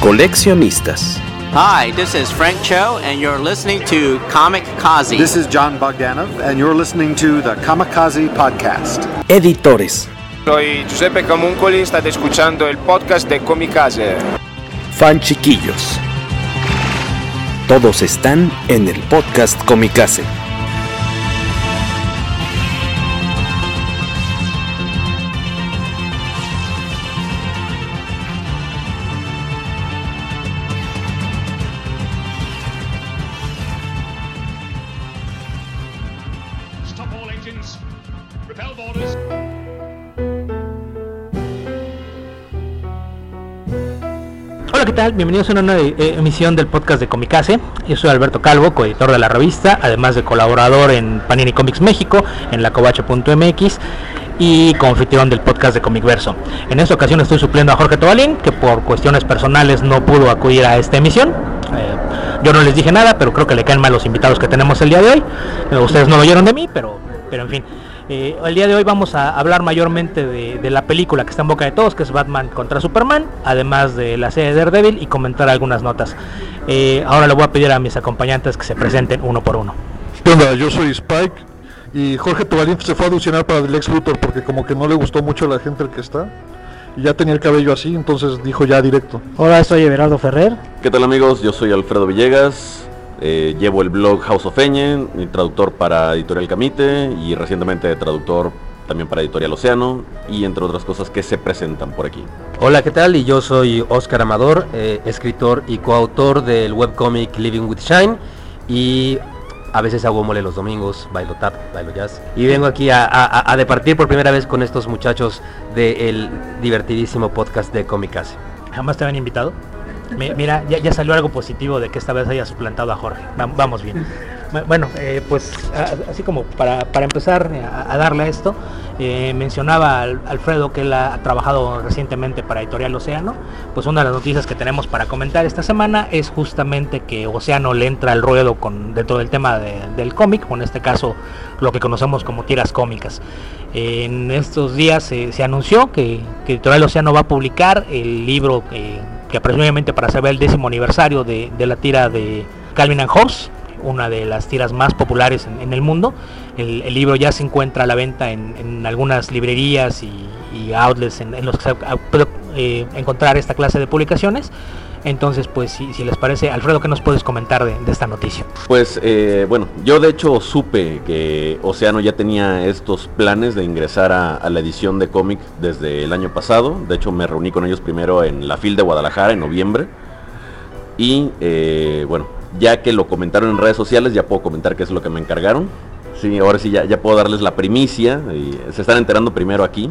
Coleccionistas. Hi, this is Frank Cho, and you're listening to Comic Kazi. This is John Bogdanov, and you're listening to the Kamikaze Podcast. Editores. Soy Giuseppe Camuncoli, state escuchando el podcast de Comicase. Fan chiquillos. Todos están en el podcast Comicase. Tal? Bienvenidos a una nueva eh, emisión del podcast de Comicase. Yo soy Alberto Calvo, coeditor de la revista, además de colaborador en Panini Comics México, en lacovacha.mx y confitrión del podcast de Comicverso. En esta ocasión estoy supliendo a Jorge Tobalín, que por cuestiones personales no pudo acudir a esta emisión. Eh, yo no les dije nada, pero creo que le caen mal los invitados que tenemos el día de hoy. Eh, ustedes no lo oyeron de mí, pero, pero en fin. Eh, el día de hoy vamos a hablar mayormente de, de, la película que está en boca de todos, que es Batman contra Superman, además de la serie de Daredevil y comentar algunas notas. Eh, ahora le voy a pedir a mis acompañantes que se presenten uno por uno. ¿Qué onda? Yo soy Spike y Jorge Tobalín se fue a audicionar para el Lex Luthor porque como que no le gustó mucho a la gente el que está. Y ya tenía el cabello así, entonces dijo ya directo. Hola, soy Everardo Ferrer. ¿Qué tal amigos? Yo soy Alfredo Villegas. Eh, llevo el blog House of Eñe, traductor para Editorial Camite y recientemente traductor también para Editorial Océano y entre otras cosas que se presentan por aquí. Hola, ¿qué tal? Y yo soy Oscar Amador, eh, escritor y coautor del webcomic Living with Shine y a veces hago mole los domingos, bailo tap, bailo jazz. Y vengo aquí a, a, a departir por primera vez con estos muchachos del divertidísimo podcast de Comicase. ¿Jamás te habían invitado? Mira, ya, ya, salió algo positivo de que esta vez haya suplantado a Jorge. Vamos bien. Bueno, eh, pues así como para, para empezar a, a, darle a esto, eh, mencionaba al, Alfredo que él ha trabajado recientemente para Editorial Océano. Pues una de las noticias que tenemos para comentar esta semana es justamente que Océano le entra al ruedo con, dentro del tema de, del cómic, o en este caso lo que conocemos como tiras cómicas. Eh, en estos días se anunció que, que, Editorial Océano va a publicar el libro que presumiblemente para celebrar el décimo aniversario de, de la tira de Calvin and Hobbes, una de las tiras más populares en, el mundo. El, libro ya se encuentra a la venta en, en algunas librerías y, outlets en, en, los que se puede eh, encontrar esta clase de publicaciones. Entonces, pues si, si, les parece, Alfredo, ¿qué nos puedes comentar de, esta noticia? Pues eh, bueno, yo de hecho supe que Océano ya tenía estos planes de ingresar a, la edición de cómic desde el año pasado. De hecho, me reuní con ellos primero en la FIL de Guadalajara en noviembre. Y eh, bueno, ya que lo comentaron en redes sociales, ya puedo comentar qué es lo que me encargaron. Sí, ahora sí ya, ya puedo darles la primicia. Se están enterando primero aquí.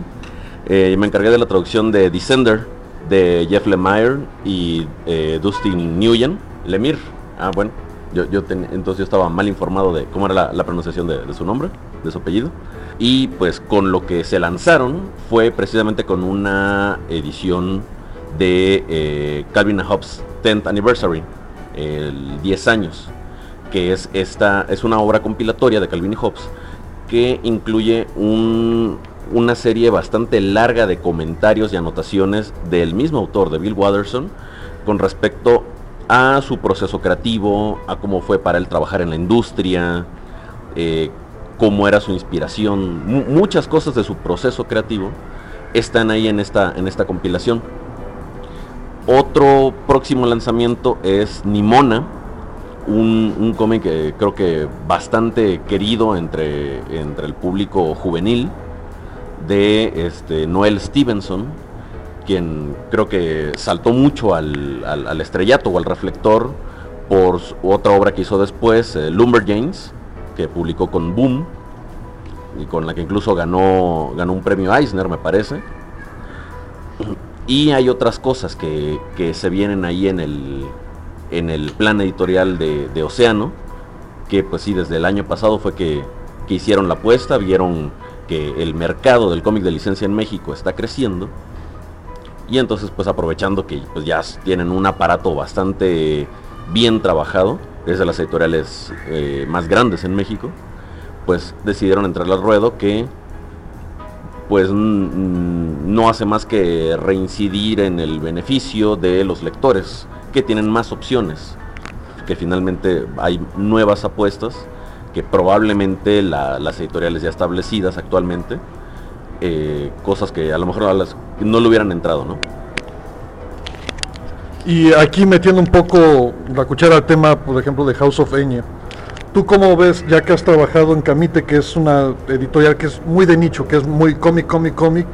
Eh, me encargué de la traducción de Descender de Jeff Lemire y eh, Dustin Nguyen. Lemire. Ah, bueno. Yo, yo entonces yo estaba mal informado de cómo era la, pronunciación de, de, su nombre, de su apellido. Y pues con lo que se lanzaron fue precisamente con una edición de eh, Calvin Hobbes 10th Anniversary, el 10 años, que es esta es una obra compilatoria de Calvin y Hobbes que incluye un, una serie bastante larga de comentarios y anotaciones del mismo autor, de Bill Watterson, con respecto a su proceso creativo, a cómo fue para él trabajar en la industria, eh, cómo era su inspiración, muchas cosas de su proceso creativo están ahí en esta, en esta compilación. Otro próximo lanzamiento es Nimona, un, un cómic que creo que bastante querido entre, entre el público juvenil de este, Noel Stevenson, quien creo que saltó mucho al, al, estrellato o al reflector por otra obra que hizo después, eh, Lumberjanes, que publicó con Boom, y con la que incluso ganó, ganó un premio Eisner, me parece. Y hay otras cosas que, que se vienen ahí en el, en el plan editorial de, de Océano, que pues sí, desde el año pasado fue que, que hicieron la apuesta, vieron que el mercado del cómic de licencia en México está creciendo. Y entonces pues aprovechando que pues, ya tienen un aparato bastante bien trabajado, es de las editoriales eh, más grandes en México, pues decidieron entrar al ruedo que pues no hace más que reincidir en el beneficio de los lectores que tienen más opciones, que finalmente hay nuevas apuestas que probablemente las editoriales ya establecidas actualmente, eh, cosas que a lo mejor a las, no le hubieran entrado, ¿no? Y aquí metiendo un poco la cuchara al tema, por ejemplo, de House of Eña. ¿Tú cómo ves, ya que has trabajado en Camite, que es una editorial que es muy de nicho, que es muy cómic, cómic, cómic?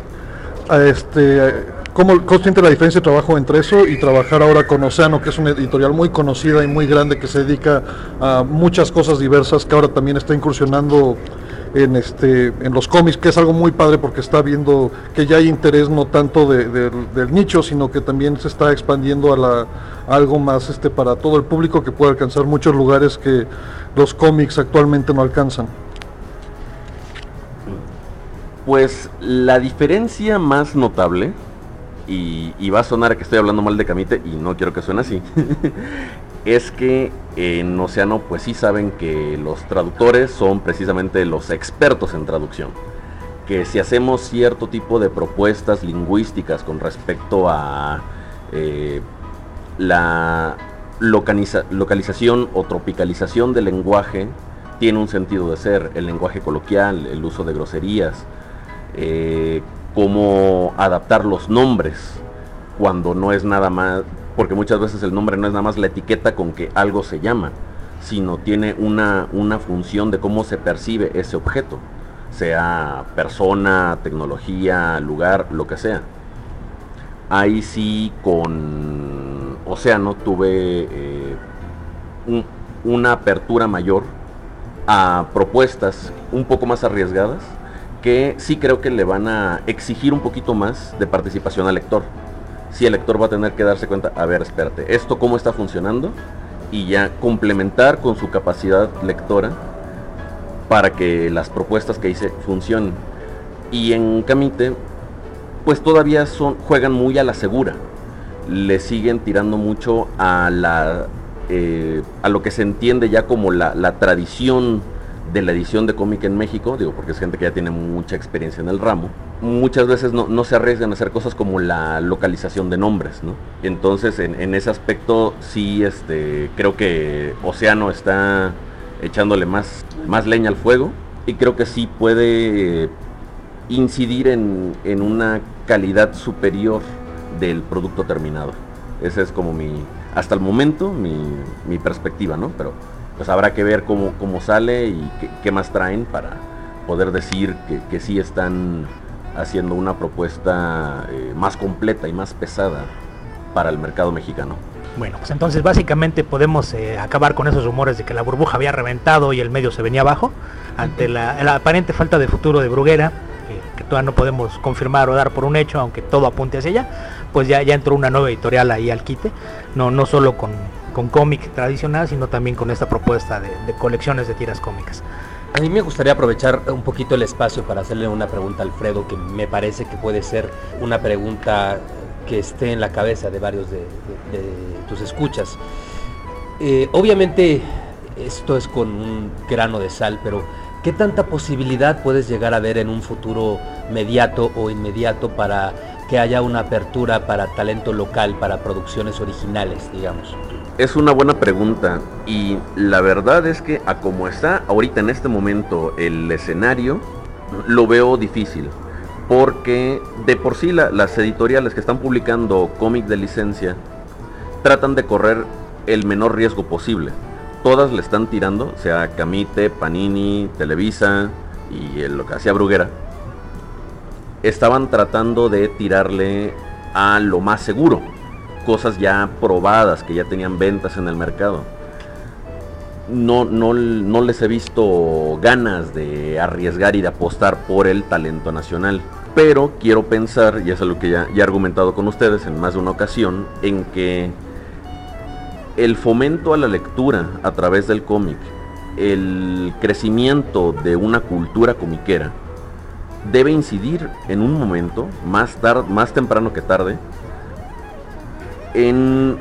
Este, ¿Cómo, ¿Cómo siente la diferencia de trabajo entre eso y trabajar ahora con Océano, que es una editorial muy conocida y muy grande que se dedica a muchas cosas diversas, que ahora también está incursionando en este en los cómics, que es algo muy padre porque está viendo que ya hay interés no tanto del nicho, sino que también se está expandiendo a, la, algo más este para todo el público que puede alcanzar muchos lugares que los cómics actualmente no alcanzan. Pues la diferencia más notable, y, va a sonar que estoy hablando mal de Camite, y no quiero que suene así, es que en Océano pues sí saben que los traductores son precisamente los expertos en traducción. Que si hacemos cierto tipo de propuestas lingüísticas con respecto a eh, la localización o tropicalización del lenguaje, tiene un sentido de ser, el lenguaje coloquial, el uso de groserías, eh, cómo adaptar los nombres cuando no es nada más, porque muchas veces el nombre no es nada más la etiqueta con que algo se llama, sino tiene una, una función de cómo se percibe ese objeto, sea persona, tecnología, lugar, lo que sea. Ahí sí con Océano tuve eh, una apertura mayor a propuestas un poco más arriesgadas que sí creo que le van a exigir un poquito más de participación al lector si el lector va a tener que darse cuenta, a ver, espérate, esto cómo está funcionando y ya complementar con su capacidad lectora para que las propuestas que hice funcionen. Y en Camite, pues todavía son, juegan muy a la segura. Le siguen tirando mucho a la eh, a lo que se entiende ya como la, la tradición de la edición de cómic en México, digo, porque es gente que ya tiene mucha experiencia en el ramo, muchas veces no, se arriesgan a hacer cosas como la localización de nombres, ¿no? Entonces, en, ese aspecto, sí, este, creo que Océano está echándole más, más leña al fuego y creo que sí puede incidir en, una calidad superior del producto terminado. Esa es como mi, hasta el momento, mi, mi perspectiva, ¿no? Pero pues habrá que ver cómo, cómo sale y qué, más traen para poder decir que, que sí están haciendo una propuesta eh, más completa y más pesada para el mercado mexicano. Bueno, pues entonces básicamente podemos eh, acabar con esos rumores de que la burbuja había reventado y el medio se venía abajo, ante la, aparente falta de futuro de Bruguera, que todavía no podemos confirmar o dar por un hecho, aunque todo apunte hacia allá, pues ya, ya entró una nueva editorial ahí al quite, no, no solo con, con cómic tradicional, sino también con esta propuesta de, colecciones de tiras cómicas. A mí me gustaría aprovechar un poquito el espacio para hacerle una pregunta a Alfredo, que me parece que puede ser una pregunta que esté en la cabeza de varios de, tus escuchas. Eh, obviamente esto es con un grano de sal, pero ¿qué tanta posibilidad puedes llegar a ver en un futuro mediato o inmediato para que haya una apertura para talento local, para producciones originales, digamos? Es una buena pregunta y la verdad es que a como está ahorita en este momento el escenario, lo veo difícil. Porque de por sí las editoriales que están publicando cómics de licencia tratan de correr el menor riesgo posible. Todas le están tirando, sea Camite, Panini, Televisa y lo que hacía Bruguera. Estaban tratando de tirarle a lo más seguro, cosas ya probadas, que ya tenían ventas en el mercado. no, no, no les he visto ganas de arriesgar y de apostar por el talento nacional. Pero quiero pensar, y es lo que ya, ya he argumentado con ustedes en más de una ocasión, en que el fomento a la lectura a través del cómic, el crecimiento de una cultura comiquera, debe incidir en un momento, más, más temprano que tarde, en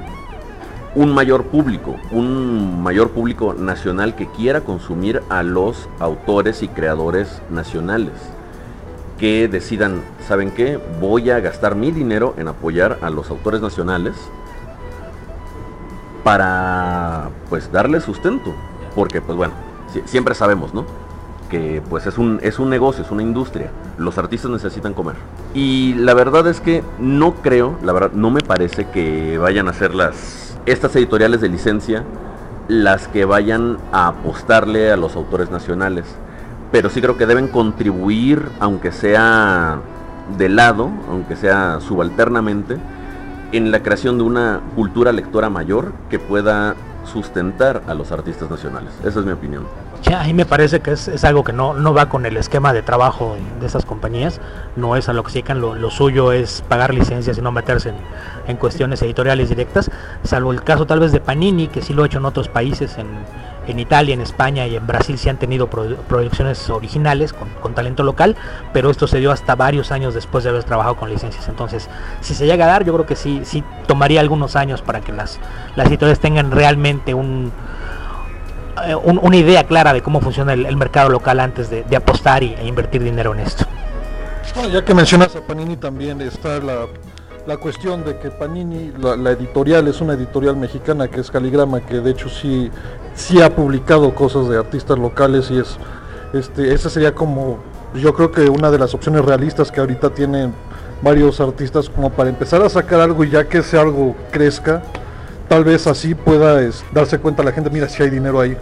un mayor público, un mayor público nacional que quiera consumir a los autores y creadores nacionales. Que decidan, ¿saben qué? Voy a gastar mi dinero en apoyar a los autores nacionales para pues darle sustento. Porque pues bueno, siempre sabemos, ¿no? Pues es un, es un negocio, es una industria. Los artistas necesitan comer. Y la verdad es que no creo, la verdad no me parece que vayan a ser las estas editoriales de licencia las que vayan a apostarle a los autores nacionales. Pero sí creo que deben contribuir, aunque sea de lado, aunque sea subalternamente, en la creación de una cultura lectora mayor que pueda sustentar a los artistas nacionales. Esa es mi opinión. Ya, a mí me parece que es, algo que no, no, va con el esquema de trabajo de esas compañías, no es a lo que se dedican, lo, suyo es pagar licencias y no meterse en, cuestiones editoriales directas, salvo el caso tal vez de Panini, que sí lo ha hecho en otros países, en, en Italia, en España y en Brasil sí han tenido producciones originales con, con, talento local, pero esto se dio hasta varios años después de haber trabajado con licencias. Entonces, si se llega a dar, yo creo que sí, sí tomaría algunos años para que las, las editoriales tengan realmente un eh, una idea clara de cómo funciona el, mercado local antes de, apostar y, e invertir dinero en esto. ya que mencionas a Panini también está la, cuestión de que Panini, la, editorial, es una editorial mexicana que es Caligrama, que de hecho sí, sí ha publicado cosas de artistas locales y es, este, esa sería como, yo creo que una de las opciones realistas que ahorita tienen varios artistas como para empezar a sacar algo y ya que ese algo crezca, tal vez así pueda darse cuenta la gente, mira si hay dinero ahí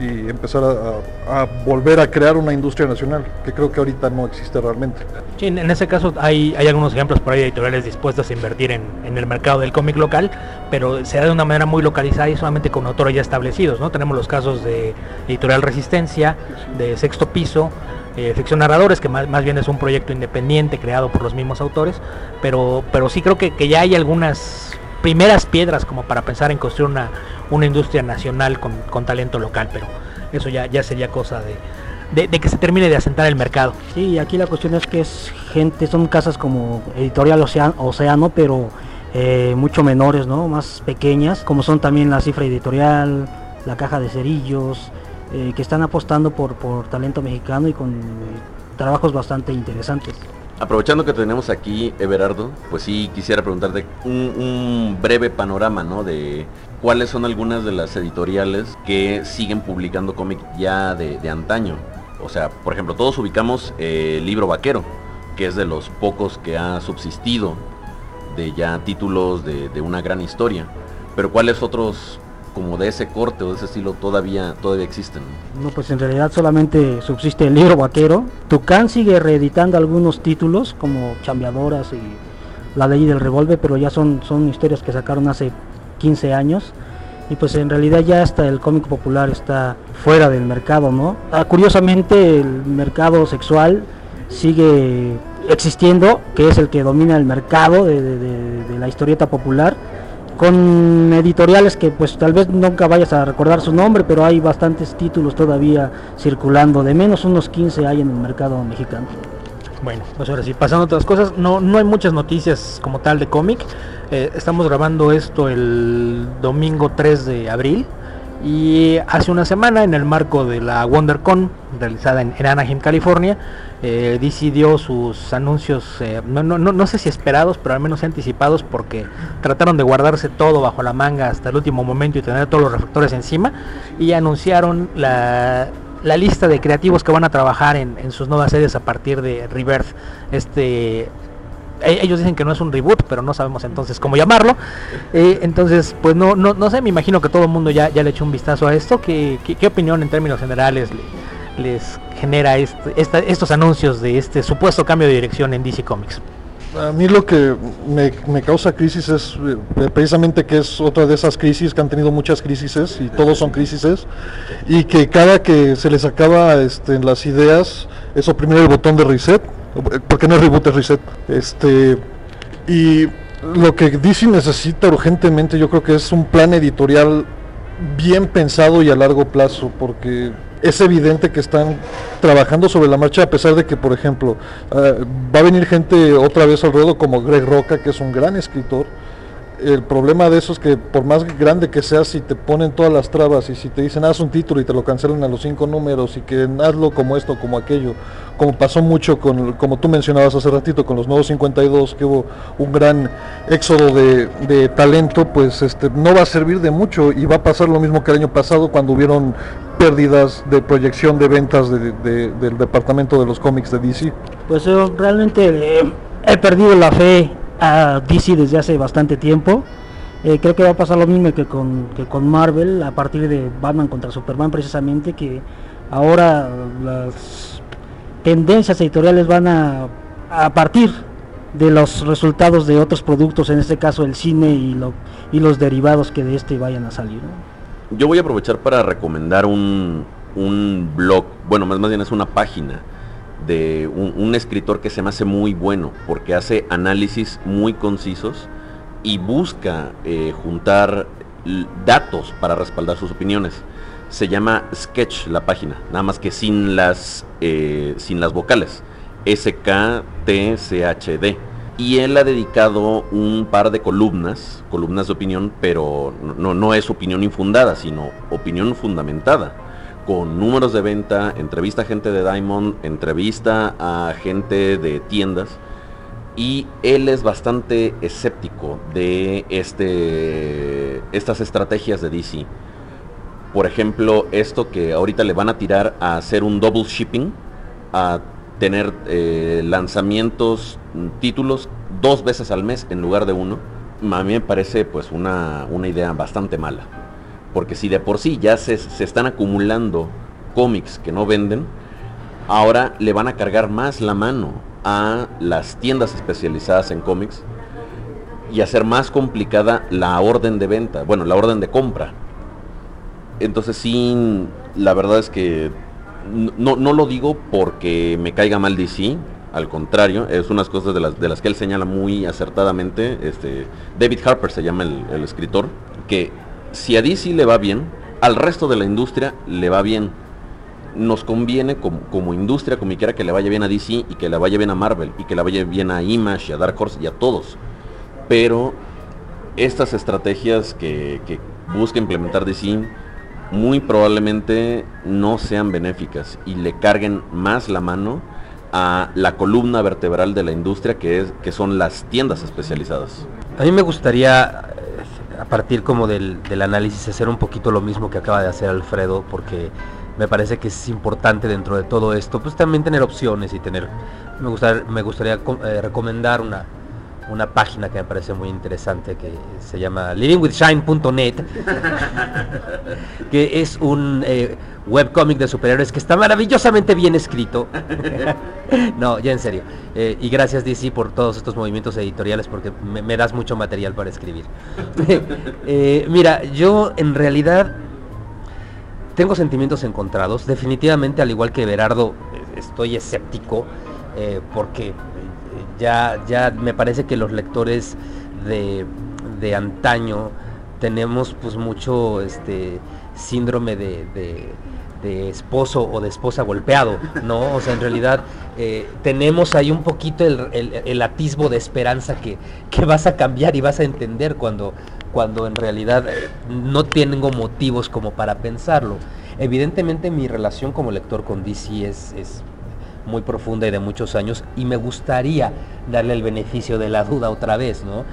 y empezar a, volver a crear una industria nacional, que creo que ahorita no existe realmente. Sí, en ese caso hay, hay algunos ejemplos por ahí de editoriales dispuestas a invertir en, el mercado del cómic local, pero se da de una manera muy localizada y solamente con autores ya establecidos. ¿no? Tenemos los casos de Editorial Resistencia, de Sexto Piso, eh, Ficción Narradores, que más, bien es un proyecto independiente creado por los mismos autores, pero, pero sí creo que, que ya hay algunas primeras piedras como para pensar en construir una, una industria nacional con, talento local, pero eso ya, ya sería cosa de, de, que se termine de asentar el mercado. Sí, aquí la cuestión es que es gente, son casas como Editorial Océano, pero eh, mucho menores, ¿no? Más pequeñas, como son también la cifra editorial, la caja de cerillos, eh, que están apostando por, por talento mexicano y con eh, trabajos bastante interesantes. Aprovechando que tenemos aquí Everardo, pues sí quisiera preguntarte un, breve panorama, ¿no? De cuáles son algunas de las editoriales que siguen publicando cómic ya de, antaño. O sea, por ejemplo, todos ubicamos el libro Vaquero, que es de los pocos que ha subsistido de ya títulos de una gran historia. Pero ¿cuáles otros como de ese corte o de ese estilo todavía, todavía existen. No, pues en realidad solamente subsiste el libro vaquero. Tucán sigue reeditando algunos títulos como Chambeadoras y La ley del revólver, pero ya son, son historias que sacaron hace 15 años. Y pues en realidad ya hasta el cómic popular está fuera del mercado, ¿no? Ah, curiosamente el mercado sexual sigue existiendo, que es el que domina el mercado de la historieta popular con editoriales que pues tal vez nunca vayas a recordar su nombre, pero hay bastantes títulos todavía circulando, de menos unos 15 hay en el mercado mexicano. Bueno, pues ahora sí, pasando a otras cosas, no, no hay muchas noticias como tal de cómic. Eh, estamos grabando esto el domingo 3 de abril. Y hace una semana, en el marco de la WonderCon, realizada en, Anaheim, California, eh, DC dio sus anuncios, eh, no, no, no, sé si esperados, pero al menos anticipados, porque trataron de guardarse todo bajo la manga hasta el último momento y tener todos los reflectores encima, y anunciaron la, la lista de creativos que van a trabajar en, sus nuevas series a partir de Rebirth, este e-, ellos dicen que no es un reboot, pero no sabemos entonces cómo llamarlo. Eh, entonces, pues no, no, no sé, me imagino que todo el mundo ya, ya le echó un vistazo a esto. ¿Qué, qué, opinión en términos generales les genera este, estos anuncios de este supuesto cambio de dirección en DC Comics? A mí lo que me, causa crisis es eh, precisamente que es otra de esas crisis que han tenido muchas crisis y todos son crisis y que cada que se les acaba este, las ideas es oprimir el botón de reset, porque no es reboot, es reset. Este, y lo que DC necesita urgentemente yo creo que es un plan editorial bien pensado y a largo plazo, porque es evidente que están trabajando sobre la marcha a pesar de que, por ejemplo, eh, va a venir gente otra vez al ruedo como Greg Roca, que es un gran escritor. El problema de eso es que por más grande que seas, si te ponen todas las trabas y si te dicen haz un título y te lo cancelan a los cinco números y que hazlo como esto, como aquello, como pasó mucho con, como tú mencionabas hace ratito, con los nuevos 52, que hubo un gran éxodo de, talento, pues este, no va a servir de mucho y va a pasar lo mismo que el año pasado cuando hubieron pérdidas de proyección de ventas del departamento de los cómics de DC? Pues yo realmente eh, he perdido la fe a DC desde hace bastante tiempo. Eh, creo que va a pasar lo mismo que con, que con Marvel a partir de Batman contra Superman precisamente, que ahora las tendencias editoriales van a, a partir de los resultados de otros productos, en este caso el cine y, lo, y los derivados que de este vayan a salir. Yo voy a aprovechar para recomendar un, blog, bueno, más, más bien es una página de un, escritor que se me hace muy bueno porque hace análisis muy concisos y busca eh, juntar datos para respaldar sus opiniones. Se llama Sketch la página, nada más que sin las, eh, sin las vocales. S-K-T-C-H-D y él ha dedicado un par de columnas, columnas de opinión, pero no, no es opinión infundada, sino opinión fundamentada, con números de venta, entrevista a gente de Diamond, entrevista a gente de tiendas, y él es bastante escéptico de este, estas estrategias de DC. Por ejemplo, esto que ahorita le van a tirar a hacer un double shipping, a tener eh, lanzamientos, títulos dos veces al mes en lugar de uno, a mí me parece pues una, idea bastante mala. Porque si de por sí ya se, se están acumulando cómics que no venden, ahora le van a cargar más la mano a las tiendas especializadas en cómics y hacer más complicada la orden de venta, bueno, la orden de compra. Entonces sí, la verdad es que no, no lo digo porque me caiga mal DC, al contrario, es unas cosas de las, de las que él señala muy acertadamente. Este, David Harper se llama el, escritor, que si a DC le va bien, al resto de la industria le va bien. Nos conviene como, industria, como quiera que le vaya bien a DC y que le vaya bien a Marvel y que le vaya bien a Image y a Dark Horse y a todos. Pero estas estrategias que, que busca implementar DC muy probablemente no sean benéficas y le carguen más la mano a la columna vertebral de la industria que, es, que son las tiendas especializadas. A mí me gustaría, a partir como del, análisis, hacer un poquito lo mismo que acaba de hacer Alfredo, porque me parece que es importante dentro de todo esto, pues también tener opciones y tener, me, gustaría, me gustaría eh, recomendar una, una página que me parece muy interesante que se llama livingwithshine.net que es un eh, webcomic de superhéroes que está maravillosamente bien escrito. No, ya en serio. Eh, y gracias DC por todos estos movimientos editoriales porque me, das mucho material para escribir. Eh, mira, yo en realidad tengo sentimientos encontrados. Definitivamente al igual que Berardo estoy escéptico porque ya, ya me parece que los lectores de, de antaño tenemos pues mucho este síndrome de, de, esposo o de esposa golpeado, ¿no? O sea, en realidad eh, tenemos ahí un poquito el, atisbo de esperanza que, que, vas a cambiar y vas a entender cuando, cuando en realidad no tengo motivos como para pensarlo. Evidentemente mi relación como lector con DC es muy profunda y de muchos años y me gustaría darle el beneficio de la duda otra vez, ¿no?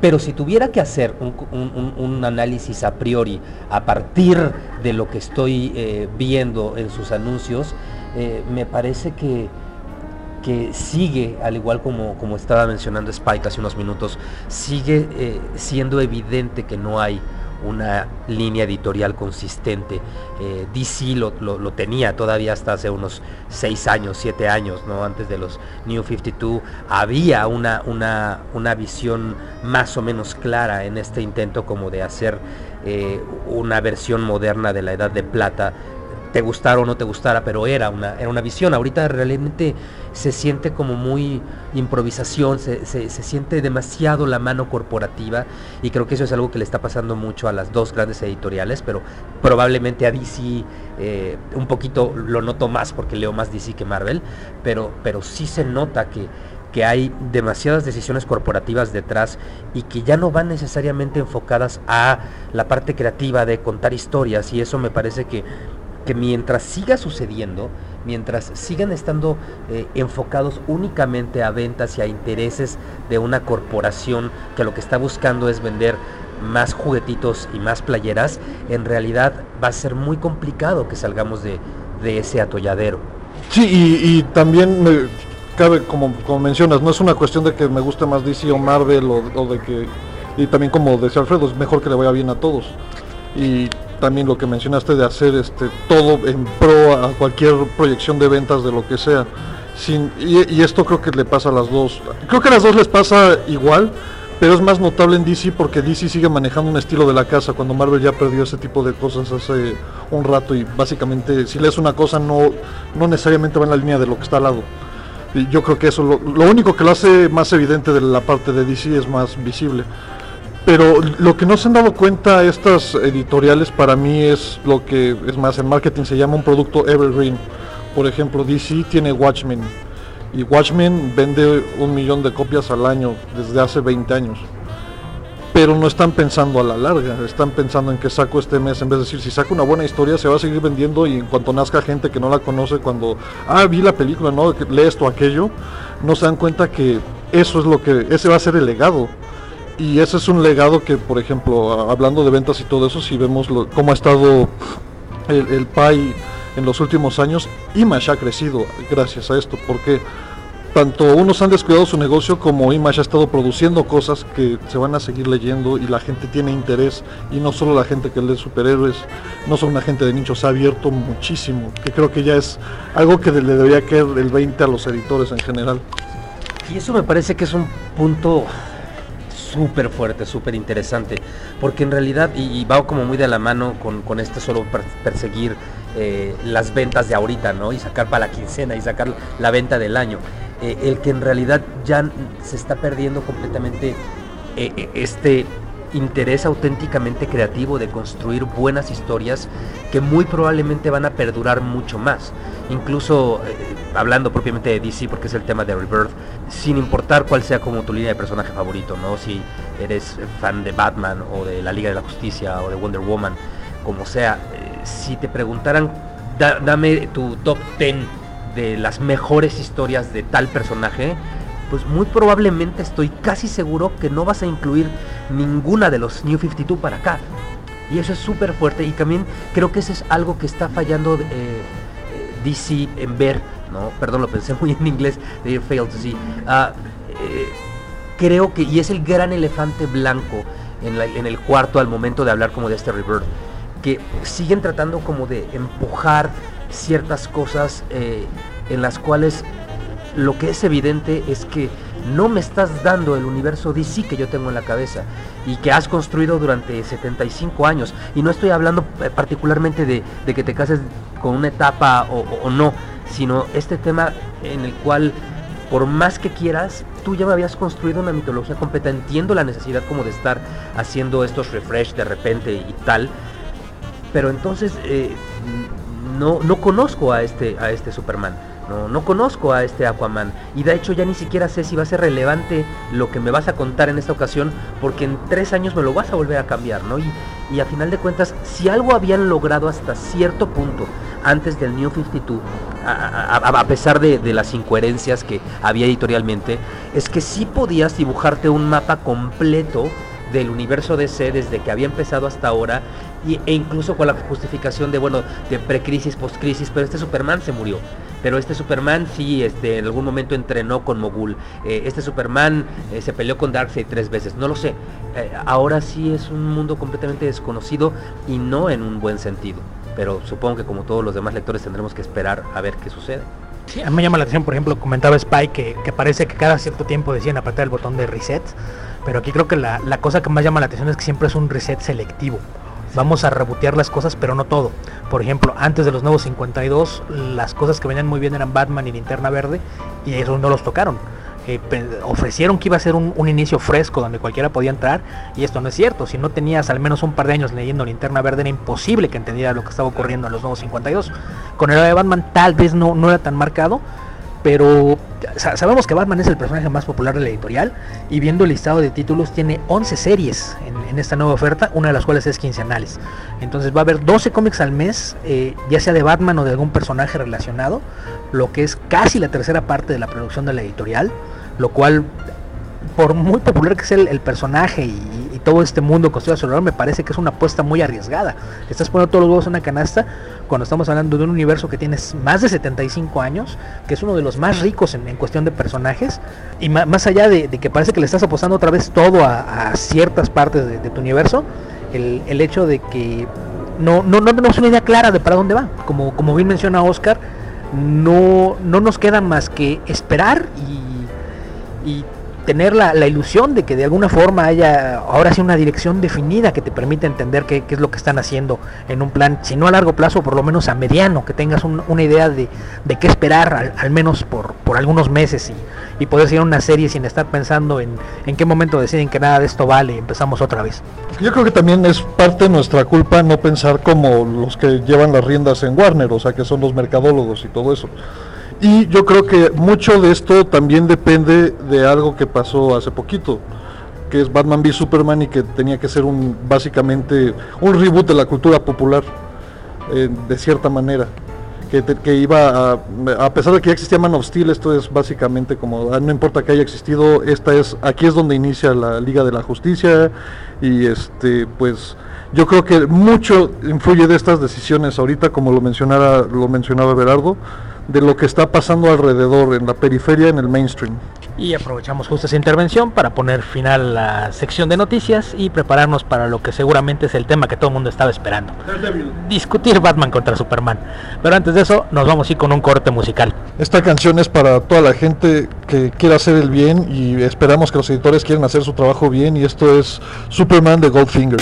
Pero si tuviera que hacer un, análisis a priori a partir de lo que estoy eh, viendo en sus anuncios, eh, me parece que, que sigue, al igual como, como estaba mencionando Spike hace unos minutos, sigue eh, siendo evidente que no hay una línea editorial consistente. Eh, DC lo, lo, tenía todavía hasta hace unos 6 años, 7 años, ¿no? antes de los New 52. Había una, una, una visión más o menos clara en este intento como de hacer eh, una versión moderna de la Edad de Plata te gustara o no te gustara, pero era una, era una visión. Ahorita realmente se siente como muy improvisación, se, siente demasiado la mano corporativa y creo que eso es algo que le está pasando mucho a las dos grandes editoriales, pero probablemente a DC eh, un poquito lo noto más porque leo más DC que Marvel, pero, pero sí se nota que que hay demasiadas decisiones corporativas detrás y que ya no van necesariamente enfocadas a la parte creativa de contar historias y eso me parece que que mientras siga sucediendo, mientras sigan estando eh, enfocados únicamente a ventas y a intereses de una corporación que lo que está buscando es vender más juguetitos y más playeras, en realidad va a ser muy complicado que salgamos de, ese atolladero. Sí, y, también me cabe, como, como, mencionas, no es una cuestión de que me guste más DC o Marvel o, o de que, y también como decía Alfredo, es mejor que le vaya bien a todos. Y también lo que mencionaste de hacer este todo en pro a cualquier proyección de ventas de lo que sea. Sin, y, esto creo que le pasa a las dos. Creo que a las dos les pasa igual, pero es más notable en DC porque DC sigue manejando un estilo de la casa cuando Marvel ya perdió ese tipo de cosas hace un rato y básicamente si lees una cosa no, no necesariamente va en la línea de lo que está al lado. Y yo creo que eso lo, lo único que lo hace más evidente de la parte de DC es más visible. Pero lo que no se han dado cuenta estas editoriales para mí es lo que, es más, en marketing se llama un producto evergreen. Por ejemplo, DC tiene Watchmen y Watchmen vende un millón de copias al año desde hace 20 años. Pero no están pensando a la larga, están pensando en que saco este mes, en vez de decir, si saco una buena historia se va a seguir vendiendo y en cuanto nazca gente que no la conoce, cuando, ah, vi la película, no, lee esto, aquello, no se dan cuenta que eso es lo que, ese va a ser el legado y ese es un legado que, por ejemplo, hablando de ventas y todo eso, si vemos cómo ha estado el, el PAI en los últimos años, Image ha crecido gracias a esto, porque tanto unos han descuidado su negocio como Image ha estado produciendo cosas que se van a seguir leyendo y la gente tiene interés y no solo la gente que lee superhéroes, no solo una gente de nichos, ha abierto muchísimo, que creo que ya es algo que le debería caer el 20 a los editores en general. Y eso me parece que es un punto súper fuerte, súper interesante, porque en realidad, y, va como muy de la mano con, este solo perseguir eh, las ventas de ahorita, ¿no? Y sacar para la quincena y sacar la venta del año. Eh, el que en realidad ya se está perdiendo completamente eh, este interés auténticamente creativo de construir buenas historias que muy probablemente van a perdurar mucho más. Incluso eh, hablando propiamente de DC, porque es el tema de Rebirth, sin importar cuál sea como tu línea de personaje favorito, ¿no? Si eres fan de Batman o de la Liga de la Justicia o de Wonder Woman, como sea, eh, si te preguntaran, dame tu top 10 de las mejores historias de tal personaje, pues muy probablemente estoy casi seguro que no vas a incluir ninguna de los New 52 para acá. Y eso es súper fuerte y también creo que eso es algo que está fallando eh, eh, DC en ver, ¿no? Perdón, lo pensé muy en inglés, de fail to see. Ah, eh, creo que, y es el gran elefante blanco en, en, el cuarto al momento de hablar como de este Rebirth, que siguen tratando como de empujar ciertas cosas en las cuales lo que es evidente es que no me estás dando el universo DC que yo tengo en la cabeza y que has construido durante 75 años. Y no estoy hablando eh, particularmente de, que te cases con una etapa o, no, sino este tema en el cual por más que quieras, tú ya me habías construido una mitología completa. Entiendo la necesidad como de estar haciendo estos refresh de repente y tal. Pero entonces eh, no, no conozco a este, a este Superman. No, conozco a este Aquaman y de hecho ya ni siquiera sé si va a ser relevante lo que me vas a contar en esta ocasión porque en tres años me lo vas a volver a cambiar, ¿no? Y, a final de cuentas, si algo habían logrado hasta cierto punto antes del New 52, a, pesar de, de, las incoherencias que había editorialmente, es que sí podías dibujarte un mapa completo del universo DC desde que había empezado hasta ahora e incluso con la justificación de, bueno, de precrisis, postcrisis, pero este Superman se murió. Pero este Superman sí, este, en algún momento entrenó con Mogul. Eh, este Superman eh, se peleó con Darkseid tres veces. No lo sé. Eh, ahora sí es un mundo completamente desconocido y no en un buen sentido. Pero supongo que como todos los demás lectores tendremos que esperar a ver qué sucede. Sí, a mí me llama la atención, por ejemplo, comentaba Spy que, que parece que cada cierto tiempo decían apretar el botón de reset, pero aquí creo que la, la cosa que más llama la atención es que siempre es un reset selectivo vamos a rebotear las cosas, pero no todo. Por ejemplo, antes de los nuevos 52, las cosas que venían muy bien eran Batman y Linterna Verde, y eso no los tocaron. Eh, ofrecieron que iba a ser un, un, inicio fresco donde cualquiera podía entrar, y esto no es cierto. Si no tenías al menos un par de años leyendo Linterna Verde, era imposible que entendiera lo que estaba ocurriendo en los nuevos 52. Con el de Batman tal vez no, no era tan marcado, pero sabemos que Batman es el personaje más popular de la editorial y viendo el listado de títulos tiene 11 series en, esta nueva oferta, una de las cuales es quincenales. Entonces va a haber 12 cómics al mes, eh, ya sea de Batman o de algún personaje relacionado, lo que es casi la tercera parte de la producción de la editorial, lo cual por muy popular que sea el, personaje y, todo este mundo construido alrededor, me parece que es una apuesta muy arriesgada. Estás poniendo todos los huevos en una canasta cuando estamos hablando de un universo que tiene más de 75 años, que es uno de los más ricos en, cuestión de personajes, y más allá de, que parece que le estás apostando otra vez todo a, ciertas partes de, tu universo, el, hecho de que no, no, no tenemos una idea clara de para dónde va. Como, como bien menciona Oscar, no, no nos queda más que esperar y, y tener la, ilusión de que de alguna forma haya ahora sí una dirección definida que te permita entender qué, es lo que están haciendo en un plan, si no a largo plazo, por lo menos a mediano, que tengas una idea de, qué esperar, al, menos por, por, algunos meses y, poder seguir una serie sin estar pensando en, en qué momento deciden que nada de esto vale y empezamos otra vez. Yo creo que también es parte de nuestra culpa no pensar como los que llevan las riendas en Warner, o sea, que son los mercadólogos y todo eso. Y yo creo que mucho de esto también depende de algo que pasó hace poquito, que es Batman v Superman y que tenía que ser un básicamente un reboot de la cultura popular, eh, de cierta manera. Que, que, iba a, a pesar de que ya existía Man of Steel, esto es básicamente como, ah, no importa que haya existido, esta es, aquí es donde inicia la Liga de la Justicia y este, pues yo creo que mucho influye de estas decisiones ahorita, como lo mencionara, lo mencionaba Berardo, de lo que está pasando alrededor, en la periferia, en el mainstream. Y aprovechamos justo esa intervención para poner final a la sección de noticias y prepararnos para lo que seguramente es el tema que todo el mundo estaba esperando. Discutir Batman contra Superman. Pero antes de eso, nos vamos a ir con un corte musical. Esta canción es para toda la gente que quiera hacer el bien y esperamos que los editores quieran hacer su trabajo bien y esto es Superman de Goldfinger.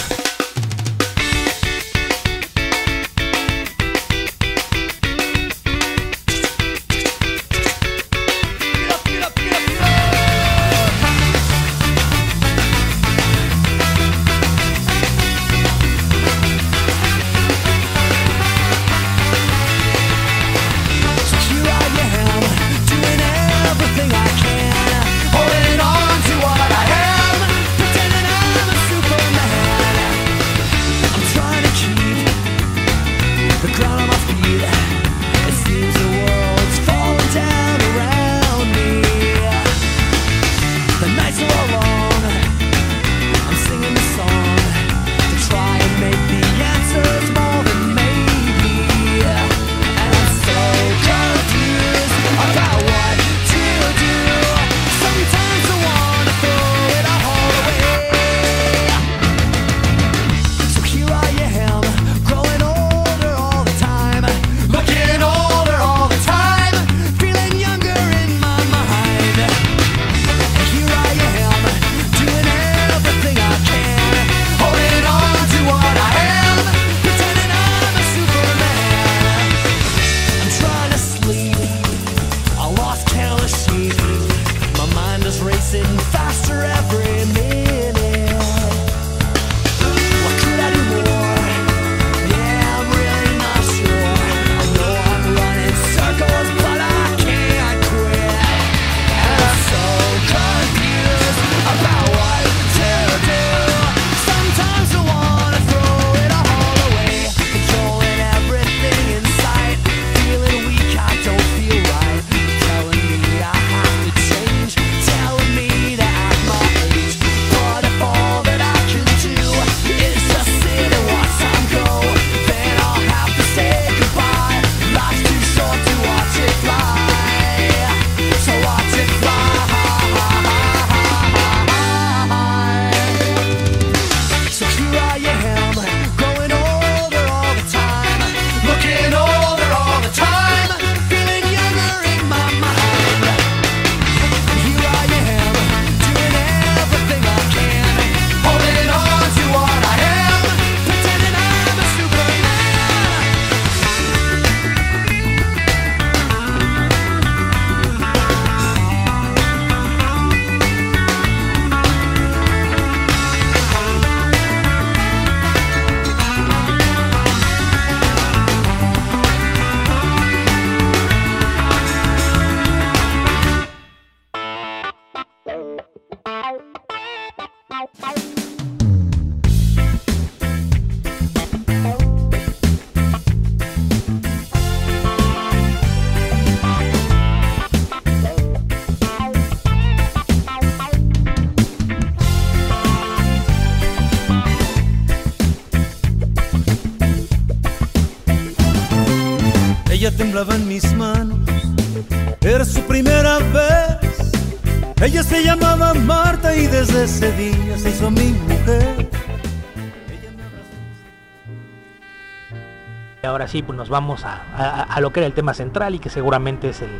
Sí, pues nos vamos a, a, lo que era el tema central y que seguramente es el,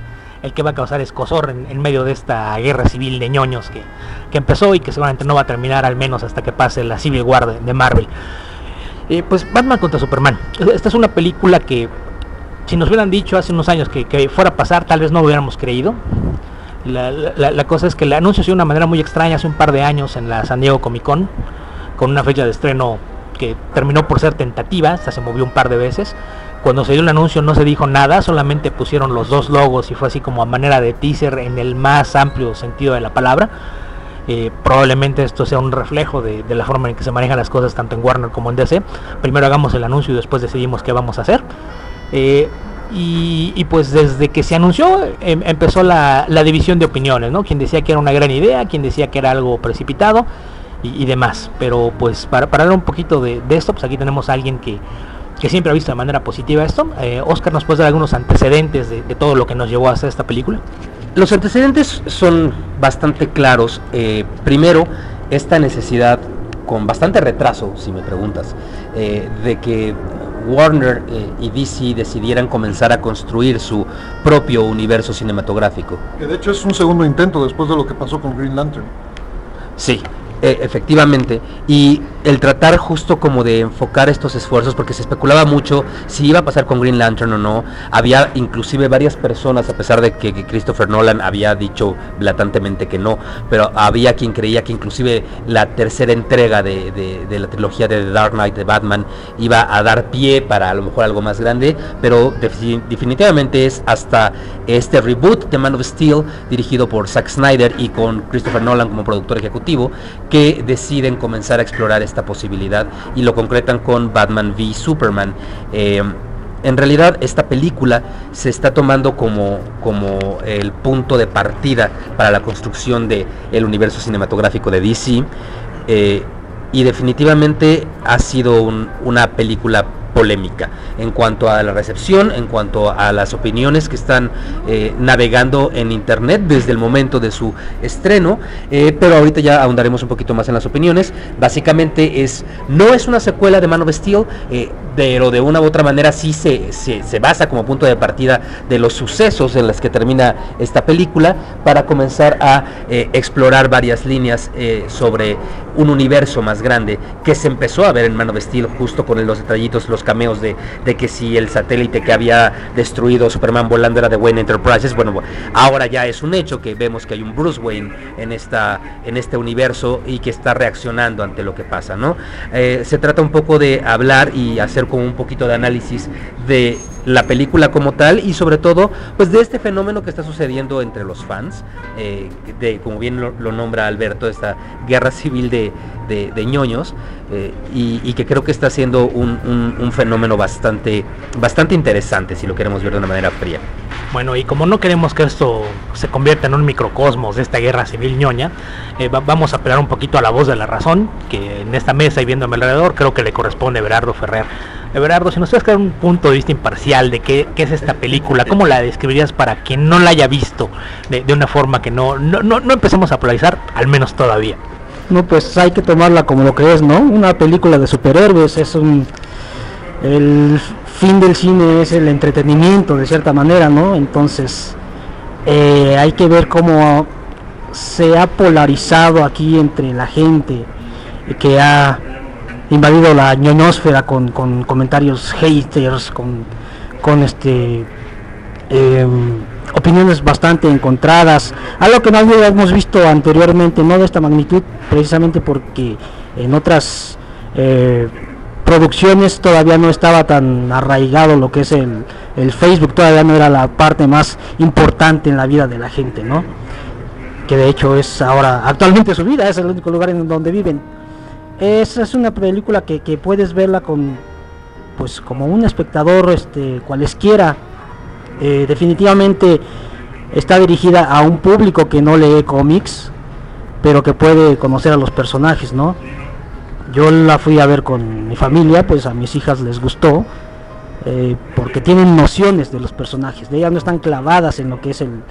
el que va a causar escosor en, medio de esta guerra civil de ñoños que, que, empezó y que seguramente no va a terminar al menos hasta que pase la Civil War de, Marvel. Eh, pues Batman contra Superman. Esta es una película que si nos hubieran dicho hace unos años que, que fuera a pasar, tal vez no hubiéramos creído. La, la, la, cosa es que el anuncio se dio de una manera muy extraña hace un par de años en la San Diego Comic Con, con una fecha de estreno que terminó por ser tentativa, hasta se movió un par de veces. Cuando se dio el anuncio no se dijo nada, solamente pusieron los dos logos y fue así como a manera de teaser en el más amplio sentido de la palabra. Eh, probablemente esto sea un reflejo de, la forma en que se manejan las cosas tanto en Warner como en DC. Primero hagamos el anuncio y después decidimos qué vamos a hacer. Eh, y, y, pues desde que se anunció em, empezó la, la, división de opiniones, ¿no? Quien decía que era una gran idea, quien decía que era algo precipitado y, y demás. Pero pues para, para dar un poquito de, de, esto, pues aquí tenemos a alguien que, que siempre ha visto de manera positiva esto. Eh, Oscar, ¿nos puedes dar algunos antecedentes de, de, todo lo que nos llevó a hacer esta película? Los antecedentes son bastante claros. Eh, primero, esta necesidad, con bastante retraso, si me preguntas, eh, de que Warner eh, y DC decidieran comenzar a construir su propio universo cinematográfico. Que de hecho es un segundo intento después de lo que pasó con Green Lantern. Sí, eh, efectivamente. Y el tratar justo como de enfocar estos esfuerzos, porque se especulaba mucho si iba a pasar con Green Lantern o no. Había inclusive varias personas, a pesar de que, Christopher Nolan había dicho blatantemente que no, pero había quien creía que inclusive la tercera entrega de, de, de, la trilogía de The Dark Knight de Batman iba a dar pie para a lo mejor algo más grande, pero definitivamente es hasta este reboot de Man of Steel, dirigido por Zack Snyder y con Christopher Nolan como productor ejecutivo, que deciden comenzar a explorar esta posibilidad y lo concretan con Batman v Superman. Eh, en realidad esta película se está tomando como, como el punto de partida para la construcción del el universo cinematográfico de DC eh, y definitivamente ha sido un, una película polémica en cuanto a la recepción, en cuanto a las opiniones que están eh, navegando en internet desde el momento de su estreno, eh, pero ahorita ya ahondaremos un poquito más en las opiniones. Básicamente es, no es una secuela de Man of Steel, eh, pero de una u otra manera sí se, se, se, basa como punto de partida de los sucesos en los que termina esta película para comenzar a explorar varias líneas sobre un universo más grande que se empezó a ver en Man of Steel justo con los detallitos, los cameos de, que si el satélite que había destruido Superman volando era de Wayne Enterprises, bueno, ahora ya es un hecho que vemos que hay un Bruce Wayne en, esta, en este universo y que está reaccionando ante lo que pasa, ¿no? Eh, se trata un poco de hablar y hacer como un poquito de análisis de la película como tal y sobre todo pues de este fenómeno que está sucediendo entre los fans eh, de como bien lo, nombra Alberto esta guerra civil de, de, ñoños eh, y, que creo que está siendo un, un, fenómeno bastante bastante interesante si lo queremos ver de una manera fría. Bueno y como no queremos que esto se convierta en un microcosmos de esta guerra civil ñoña eh, va, vamos a apelar un poquito a la voz de la razón que en esta mesa y viéndome alrededor creo que le corresponde Berardo Ferrer Everardo, si nos puedes dar un punto de vista imparcial de qué, es esta película, ¿cómo la describirías para quien no la haya visto de, una forma que no, no, empecemos a polarizar, al menos todavía? No, pues hay que tomarla como lo que es, ¿no? Una película de superhéroes, es un... El fin del cine es el entretenimiento, de cierta manera, ¿no? Entonces, eh, hay que ver cómo se ha polarizado aquí entre la gente que ha invadido la ñoñosfera con, con comentarios haters, con, con este eh, opiniones bastante encontradas, algo que no habíamos visto anteriormente, no de esta magnitud, precisamente porque en otras eh, producciones todavía no estaba tan arraigado lo que es el, el, Facebook, todavía no era la parte más importante en la vida de la gente, ¿no? Que de hecho es ahora, actualmente su vida, es el único lugar en donde viven es, es una película que, que, puedes verla con pues como un espectador este cualesquiera. Eh, definitivamente está dirigida a un público que no lee cómics pero que puede conocer a los personajes no yo la fui a ver con mi familia pues a mis hijas les gustó eh, porque tienen nociones de los personajes, de ellas no están clavadas en lo que es el,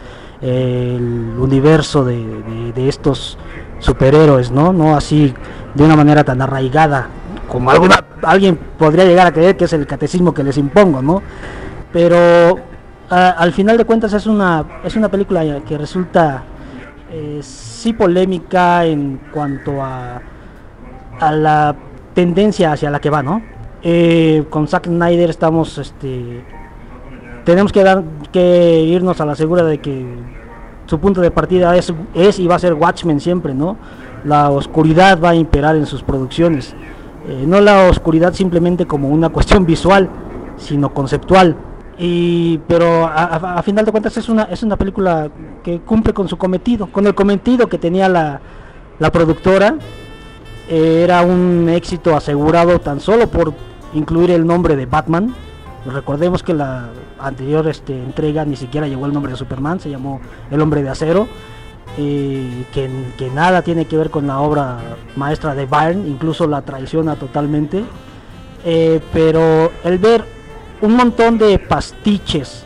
universo de, estos superhéroes, ¿no? No así de una manera tan arraigada como alguna, alguien podría llegar a creer que es el catecismo que les impongo, ¿no? Pero al final de cuentas es una, es una película que resulta eh, sí polémica en cuanto a, a la tendencia hacia la que va, ¿no? Eh, con Zack Snyder estamos, este, tenemos que dar, que irnos a la segura de que su punto de partida es, es y va a ser Watchmen siempre, ¿no? La oscuridad va a imperar en sus producciones, eh, no la oscuridad simplemente como una cuestión visual, sino conceptual. Y, pero a, final de cuentas es una, es una película que cumple con su cometido, con el cometido que tenía la, la productora. Eh, era un éxito asegurado tan solo por incluir el nombre de Batman. Recordemos que la anterior este, entrega ni siquiera llegó el nombre de Superman, se llamó El Hombre de Acero. Eh, que, que, nada tiene que ver con la obra maestra de Byrne, incluso la traiciona totalmente. Eh, pero el ver un montón de pastiches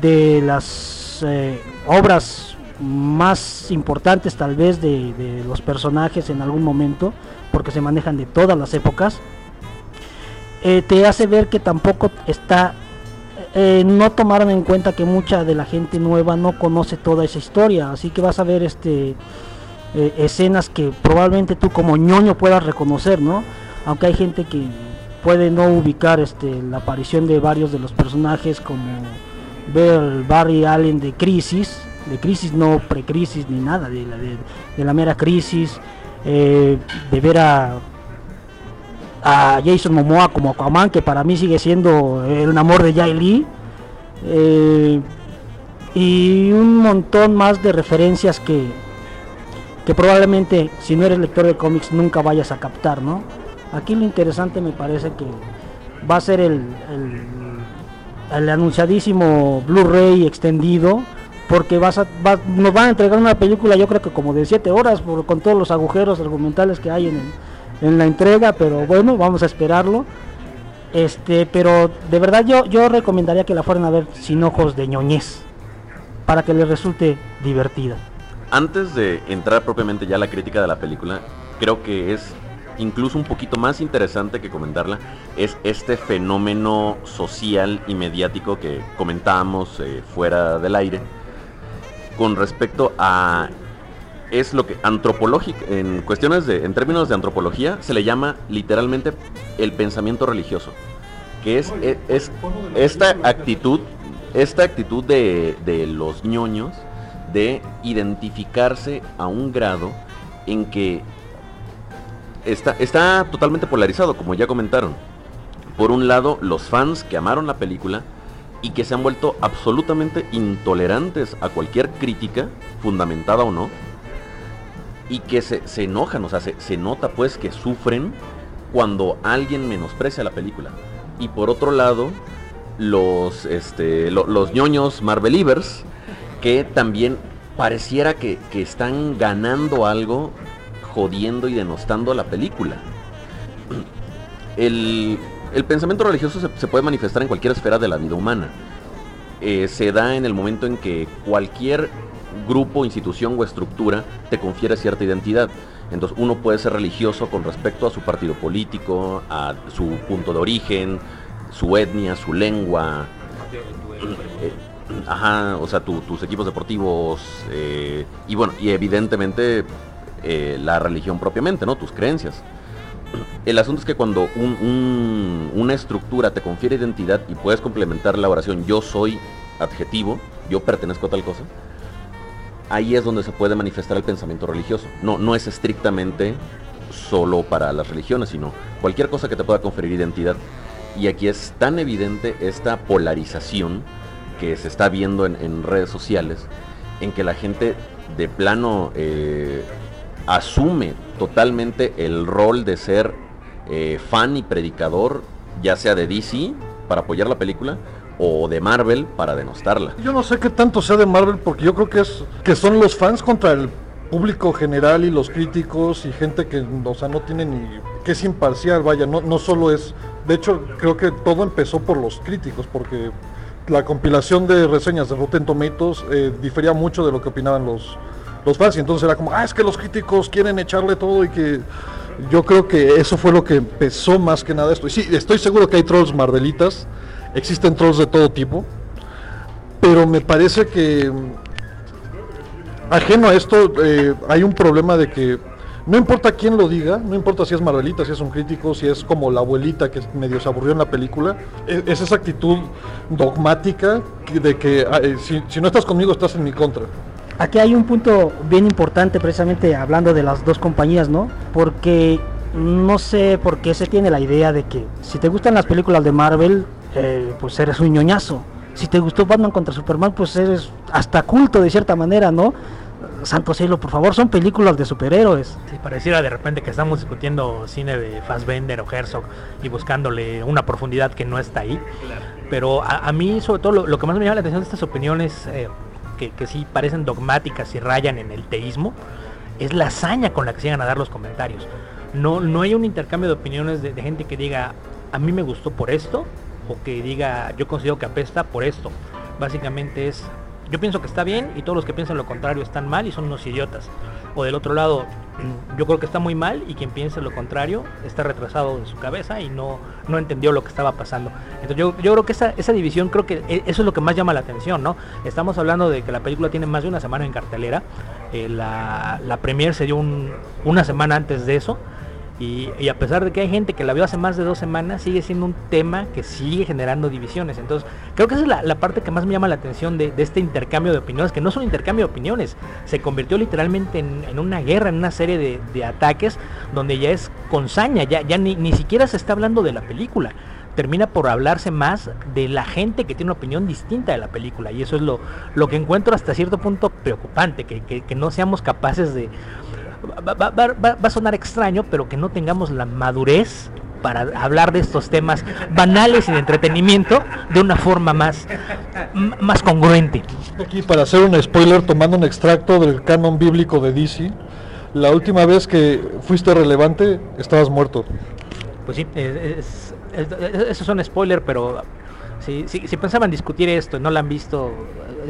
de las eh, obras más importantes tal vez de, los personajes en algún momento, porque se manejan de todas las épocas, eh, te hace ver que tampoco está, eh, no tomaron en cuenta que mucha de la gente nueva no conoce toda esa historia, así que vas a ver este escenas que probablemente tú como ñoño puedas reconocer, ¿no? Aunque hay gente que puede no ubicar este, la aparición de varios de los personajes como ver Barry Allen de Crisis, de Crisis no pre-crisis ni nada, de la, de, la mera Crisis, eh, de ver a, a Jason Momoa como Aquaman, que para mí sigue siendo el amor de Jay Lee, eh, y un montón más de referencias que, que probablemente si no eres lector de cómics nunca vayas a captar, ¿no? Aquí lo interesante me parece que va a ser el, el, anunciadísimo Blu-ray extendido porque vas a, nos van a entregar una película yo creo que como de 7 horas por, con todos los agujeros argumentales que hay en, en la entrega, pero bueno, vamos a esperarlo. Este, pero de verdad yo, yo recomendaría que la fueran a ver sin ojos de ñoñez, para que les resulte divertida. Antes de entrar propiamente ya a la crítica de la película, creo que es incluso un poquito más interesante que comentarla, es este fenómeno social y mediático que comentábamos eh, fuera del aire con respecto a es lo que antropológico en cuestiones de en términos de antropología se le llama literalmente el pensamiento religioso que es, e, es, esta actitud esta actitud de, de los ñoños de identificarse a un grado en que está, totalmente polarizado, como ya comentaron. Por un lado, los fans que amaron la película y que se han vuelto absolutamente intolerantes a cualquier crítica, fundamentada o no, y que se, enojan, o sea, se, nota pues que sufren cuando alguien menosprecia la película. Y por otro lado, los, este, los ñoños Marvelivers, que también pareciera que, que están ganando algo jodiendo y denostando la película. El, pensamiento religioso se, puede manifestar en cualquier esfera de la vida humana. Eh, se da en el momento en que cualquier grupo, institución o estructura te confiere cierta identidad. Entonces uno puede ser religioso con respecto a su partido político, a su punto de origen, su etnia, su lengua. Eh, ajá, o sea, tus equipos deportivos. Eh, y bueno, y evidentemente eh, la religión propiamente, ¿no? Tus creencias. El asunto es que cuando una estructura te confiere identidad y puedes complementar la oración yo soy adjetivo, yo pertenezco a tal cosa, ahí es donde se puede manifestar el pensamiento religioso. No, no es estrictamente solo para las religiones, sino cualquier cosa que te pueda conferir identidad. Y aquí es tan evidente esta polarización que se está viendo en, redes sociales, en que la gente de plano eh, asume totalmente el rol de ser eh, fan y predicador, ya sea de DC para apoyar la película o de Marvel para denostarla. Yo no sé qué tanto sea de Marvel porque yo creo que es que son los fans contra el público general y los críticos y gente que o sea no tiene ni que es imparcial, vaya, no, no solo es De hecho, creo que todo empezó por los críticos, porque la compilación de reseñas de Rotten Tomatoes eh, difería mucho de lo que opinaban los, los fans. Y entonces era como, ah, es que los críticos quieren echarle todo y que yo creo que eso fue lo que empezó más que nada esto. Y sí, estoy seguro que hay trolls marvelitas, existen trolls de todo tipo, pero me parece que ajeno a esto eh, hay un problema de que no importa quién lo diga, no importa si es Marvelita, si es un crítico, si es como la abuelita que medio se aburrió en la película, es, es esa actitud dogmática de que si, si no estás conmigo estás en mi contra. Aquí hay un punto bien importante precisamente hablando de las dos compañías, ¿no? Porque no sé por qué se tiene la idea de que si te gustan las películas de Marvel, eh, pues eres un ñoñazo. Si te gustó Batman contra Superman, pues eres hasta culto de cierta manera, ¿no? Santo cielo, por favor, son películas de superhéroes. Sí, pareciera de repente que estamos discutiendo cine de Fassbender o Herzog y buscándole una profundidad que no está ahí. Pero a, a mí, sobre todo, lo, lo, que más me llama la atención de estas opiniones eh, que, que, sí parecen dogmáticas y rayan en el teísmo es la hazaña con la que llegan a dar los comentarios. No, no hay un intercambio de opiniones de, de gente que diga, a mí me gustó por esto, o que diga, yo considero que apesta por esto. Básicamente es, yo pienso que está bien y todos los que piensan lo contrario están mal y son unos idiotas. O del otro lado, yo creo que está muy mal y quien piense lo contrario está retrasado en su cabeza y no, no entendió lo que estaba pasando. Entonces yo, yo creo que esa, esa división, creo que e, eso es lo que más llama la atención, ¿no? Estamos hablando de que la película tiene más de una semana en cartelera. Eh, la, la premier se dio un, una semana antes de eso. Y, a pesar de que hay gente que la vio hace más de dos semanas, sigue siendo un tema que sigue generando divisiones. Entonces, creo que esa es la, parte que más me llama la atención de, este intercambio de opiniones, que no es un intercambio de opiniones, se convirtió literalmente en, una guerra, en una serie de, ataques, donde ya es con saña, ya, ni, ni siquiera se está hablando de la película termina por hablarse más de la gente que tiene una opinión distinta de la película. Y eso es lo, lo que encuentro hasta cierto punto preocupante, que, que no seamos capaces de, Va, va, va, va, a sonar extraño, pero que no tengamos la madurez para hablar de estos temas banales y de entretenimiento de una forma más, más congruente. Aquí para hacer un spoiler, tomando un extracto del canon bíblico de DC, la última vez que fuiste relevante estabas muerto. Pues sí, es, es, es, eso es un spoiler, pero si, si, si, pensaban discutir esto y no lo han visto,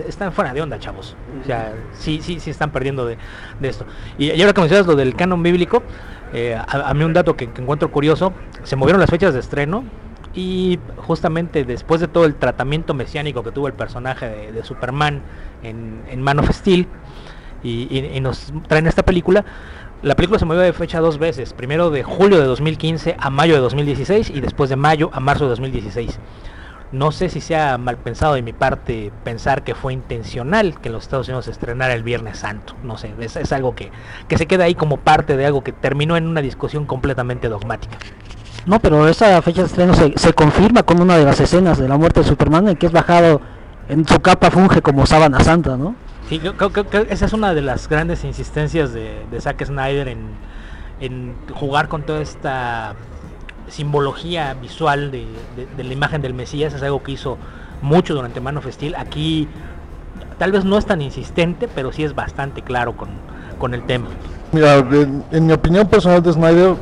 están fuera de onda, chavos. O sea, sí, sí, sí están perdiendo de, de esto. Y, ahora que mencionas lo del canon bíblico, eh, a, mí un dato que, encuentro curioso, se movieron las fechas de estreno y justamente después de todo el tratamiento mesiánico que tuvo el personaje de, Superman en, en, Man of Steel y, y nos traen esta película, la película se movió de fecha dos veces, primero de julio de 2015 a mayo de 2016 y después de mayo a marzo de 2016. No sé si sea mal pensado de mi parte pensar que fue intencional que los Estados Unidos estrenara el Viernes Santo. No sé, es, es algo que, que, se queda ahí como parte de algo que terminó en una discusión completamente dogmática. No, pero esa fecha de estreno se, se confirma con una de las escenas de la muerte de Superman en que es bajado en su capa funge como sábana santa, ¿no? Sí, creo, creo que esa es una de las grandes insistencias de, de Zack Snyder en, en jugar con toda esta simbología visual de, la imagen del Mesías, es algo que hizo mucho durante Man of Steel. Aquí tal vez no es tan insistente, pero sí es bastante claro con, con el tema. Mira, en, mi opinión personal de Snyder,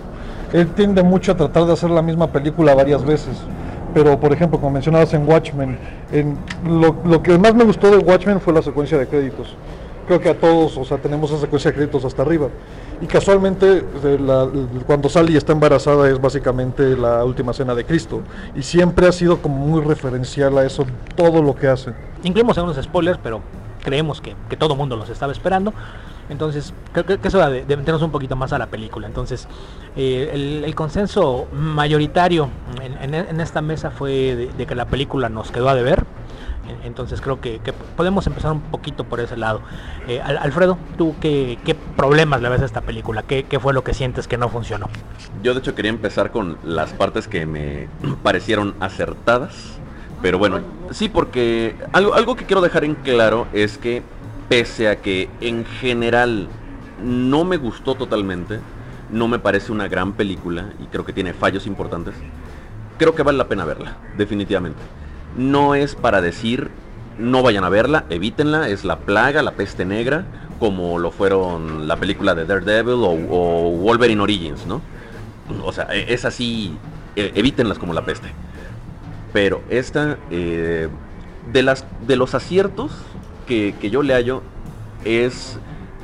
él tiende mucho a tratar de hacer la misma película varias veces. Pero, por ejemplo, como mencionabas en Watchmen, en lo, lo que más me gustó de Watchmen fue la secuencia de créditos. Creo que a todos, o sea, tenemos esa secuencia de créditos hasta arriba. Y casualmente, cuando Sally está embarazada es básicamente la última cena de Cristo. Y siempre ha sido como muy referencial a eso, todo lo que hace. Incluimos algunos spoilers, pero creemos que, que todo mundo los estaba esperando. Entonces, creo que, eso de, de, meternos un poquito más a la película. Entonces, eh, el, consenso mayoritario en, esta mesa fue de, que la película nos quedó a deber. Entonces creo que, podemos empezar un poquito por ese lado. Eh, Alfredo, ¿tú qué, problemas le ves a esta película? ¿Qué, ¿Qué, fue lo que sientes que no funcionó? Yo de hecho quería empezar con las partes que me parecieron acertadas. Pero bueno, sí, porque algo que quiero dejar en claro es que pese a que en general no me gustó totalmente, no me parece una gran película y creo que tiene fallos importantes, creo que vale la pena verla, definitivamente no es para decir no vayan a verla, evítenla, es la plaga, la peste negra, como lo fueron la película de Daredevil o, Wolverine Origins, ¿no? O sea, e, es así eh, evítenlas como la peste. Pero esta, eh, de, las, de los aciertos que, que yo le hallo, es,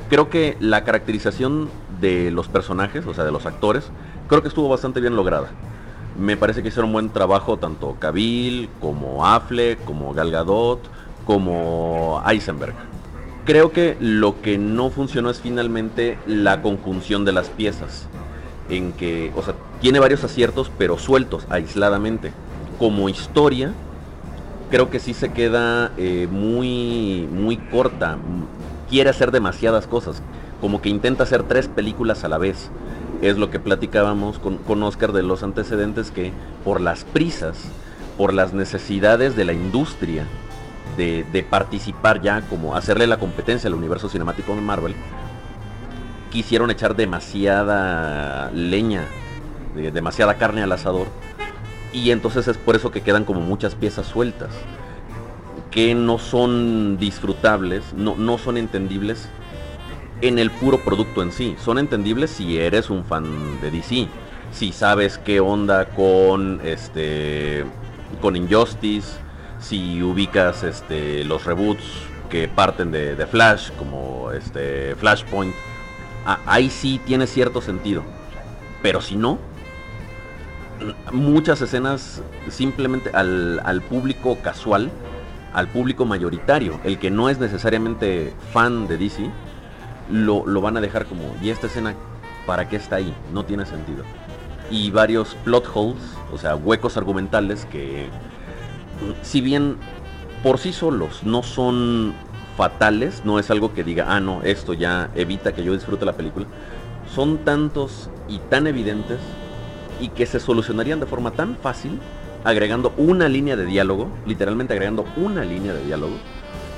creo que la caracterización de los personajes, o sea, de los actores, creo que estuvo bastante bien lograda. Me parece que hicieron buen trabajo tanto Cavill, como Affleck, como Gal Gadot, como Eisenberg. Creo que lo que no funcionó es finalmente la conjunción de las piezas. En que, o sea, tiene varios aciertos, pero sueltos, aisladamente. Como historia, creo que sí se queda eh, muy, muy corta. Quiere hacer demasiadas cosas. Como que intenta hacer tres películas a la vez. Es lo que platicábamos con, con Oscar de los antecedentes que por las prisas, por las necesidades de la industria, de, de, participar ya, como hacerle la competencia al universo cinemático de Marvel, quisieron echar demasiada leña, de, demasiada carne al asador, y entonces es por eso que quedan como muchas piezas sueltas, que no son disfrutables, no, no son entendibles en el puro producto en sí, son entendibles si eres un fan de DC, si sabes qué onda con este con Injustice, si ubicas este, los reboots que parten de, Flash, como este Flashpoint, ah, ahí sí tiene cierto sentido. Pero si no, muchas escenas simplemente al, al, público casual, al público mayoritario, el que no es necesariamente fan de DC, lo, lo van a dejar como, ¿y esta escena para qué está ahí? No tiene sentido. Y varios plot holes, o sea, huecos argumentales que si bien por sí solos no son fatales, no es algo que diga, ah, no, esto ya evita que yo disfrute la película, son tantos y tan evidentes y que se solucionarían de forma tan fácil agregando una línea de diálogo, literalmente agregando una línea de diálogo,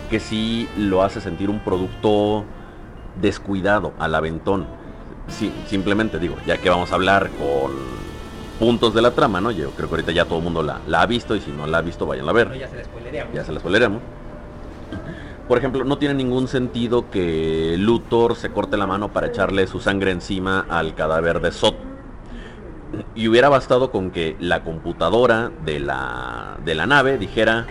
que sí lo hace sentir un producto descuidado, al aventón. Sí, simplemente digo, ya que vamos a hablar con puntos de la trama, ¿no? Yo creo que ahorita ya todo el mundo la, la ha visto y si no la ha visto, vayan a ver. ya se la spoileremos. Ya se la. Por ejemplo, no tiene ningún sentido que Luthor se corte la mano para echarle su sangre encima al cadáver de Sot. Y hubiera bastado con que la computadora de la, de la nave dijera,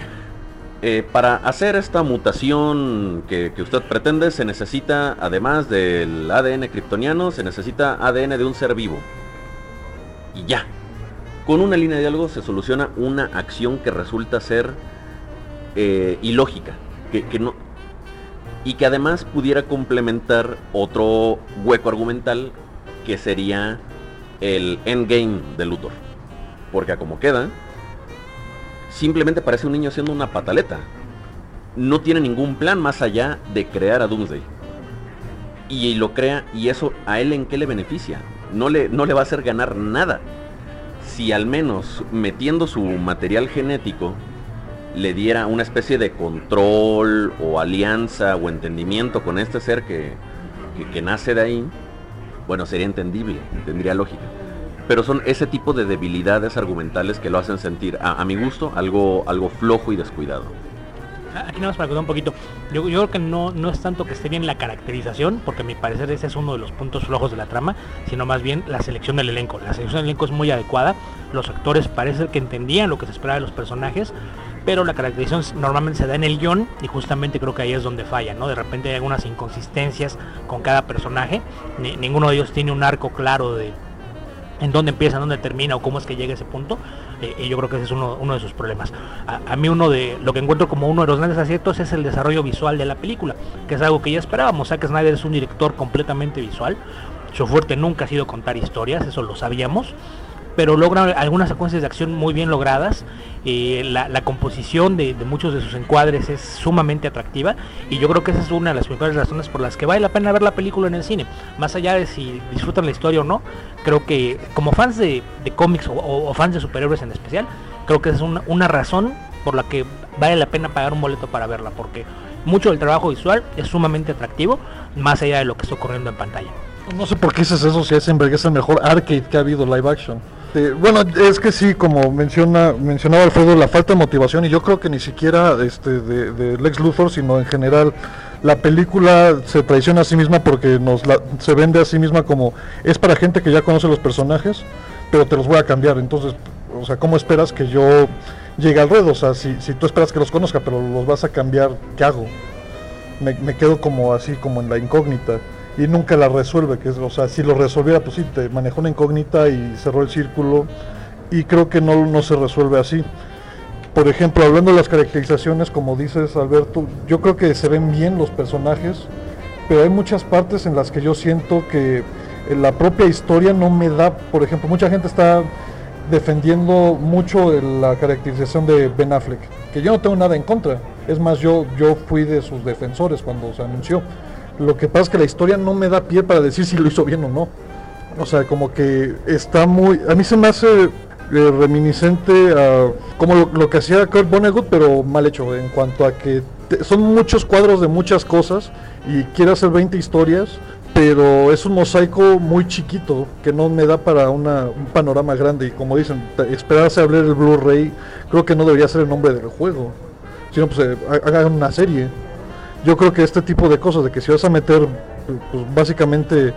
eh, para hacer esta mutación que, usted pretende se necesita, además del ADN kryptoniano, se necesita ADN de un ser vivo. Y ya, con una línea de diálogo se soluciona una acción que resulta ser eh, ilógica, que, no y que además pudiera complementar otro hueco argumental que sería el endgame de Luthor. Porque a como queda, simplemente parece un niño haciendo una pataleta. No tiene ningún plan más allá de crear a Doomsday. Y lo crea, y eso a él en qué le beneficia. No le, no le va a hacer ganar nada si al menos metiendo su material genético le diera una especie de control o alianza o entendimiento con este ser que, que, que, nace de ahí, bueno, sería entendible, tendría lógica. Pero son ese tipo de debilidades argumentales que lo hacen sentir, a, mi gusto, algo, algo flojo y descuidado. Aquí nada más para contar un poquito. Yo, yo, creo que no, no es tanto que esté bien la caracterización, porque a mi parecer ese es uno de los puntos flojos de la trama, sino más bien la selección del elenco. La selección del elenco es muy adecuada. Los actores parece que entendían lo que se esperaba de los personajes, pero la caracterización normalmente se da en el guion y justamente creo que ahí es donde falla, ¿no? De repente hay algunas inconsistencias con cada personaje. Ni, ninguno de ellos tiene un arco claro de en dónde empieza, en dónde termina o cómo es que llega a ese punto. Eh, y yo creo que ese es uno, de sus problemas. A, a, mí uno de lo que encuentro como uno de los grandes aciertos es el desarrollo visual de la película, que es algo que ya esperábamos. Zack Snyder es un director completamente visual. Su fuerte nunca ha sido contar historias, eso lo sabíamos. Pero logra algunas secuencias de acción muy bien logradas. Eh, la, la, composición de, de, muchos de sus encuadres es sumamente atractiva. Y yo creo que esa es una de las principales razones por las que vale la pena ver la película en el cine. Más allá de si disfrutan la historia o no, creo que como fans de, de cómics o, o, fans de superhéroes en especial, creo que es una, una razón por la que vale la pena pagar un boleto para verla. Porque mucho del trabajo visual es sumamente atractivo, más allá de lo que está ocurriendo en pantalla. No sé por qué dices eso si Eisenberg es el mejor arcade que ha habido live action. Eh, bueno, es que sí, como menciona mencionaba Alfredo, la falta de motivación y yo creo que ni siquiera este de, Lex Luthor, sino en general la película se traiciona a sí misma porque nos la, se vende a sí misma como es para gente que ya conoce los personajes. pero te los voy a cambiar. Entonces, o sea, ¿cómo esperas que yo llegue al red? O sea, si, si tú esperas que los conozca, pero los vas a cambiar, ¿qué hago? Me, me quedo como así, como en la incógnita y nunca la resuelve, que es, o sea, si lo resolviera, pues sí, te manejó una incógnita y cerró el círculo y creo que no, no se resuelve así. Por ejemplo, hablando de las caracterizaciones, como dices Alberto, yo creo que se ven bien los personajes, pero hay muchas partes en las que yo siento que la propia historia no me da, por ejemplo, mucha gente está defendiendo mucho la caracterización de Ben Affleck, que yo no tengo nada en contra. Es más, yo, yo fui de sus defensores cuando se anunció. Lo que pasa es que la historia no me da pie para decir si lo hizo bien o no. O sea, como que está muy... A mí se me hace eh, reminiscente a como lo, que hacía Kurt Vonnegut, pero mal hecho, en cuanto a que son muchos cuadros de muchas cosas y quiere hacer 20 historias, pero es un mosaico muy chiquito que no me da para una, un panorama grande. Y como dicen, esperarse a ver el Blu-ray, creo que no debería ser el nombre del juego, sino pues eh, hagan una serie yo creo que este tipo de cosas, de que si vas a meter, pues básicamente,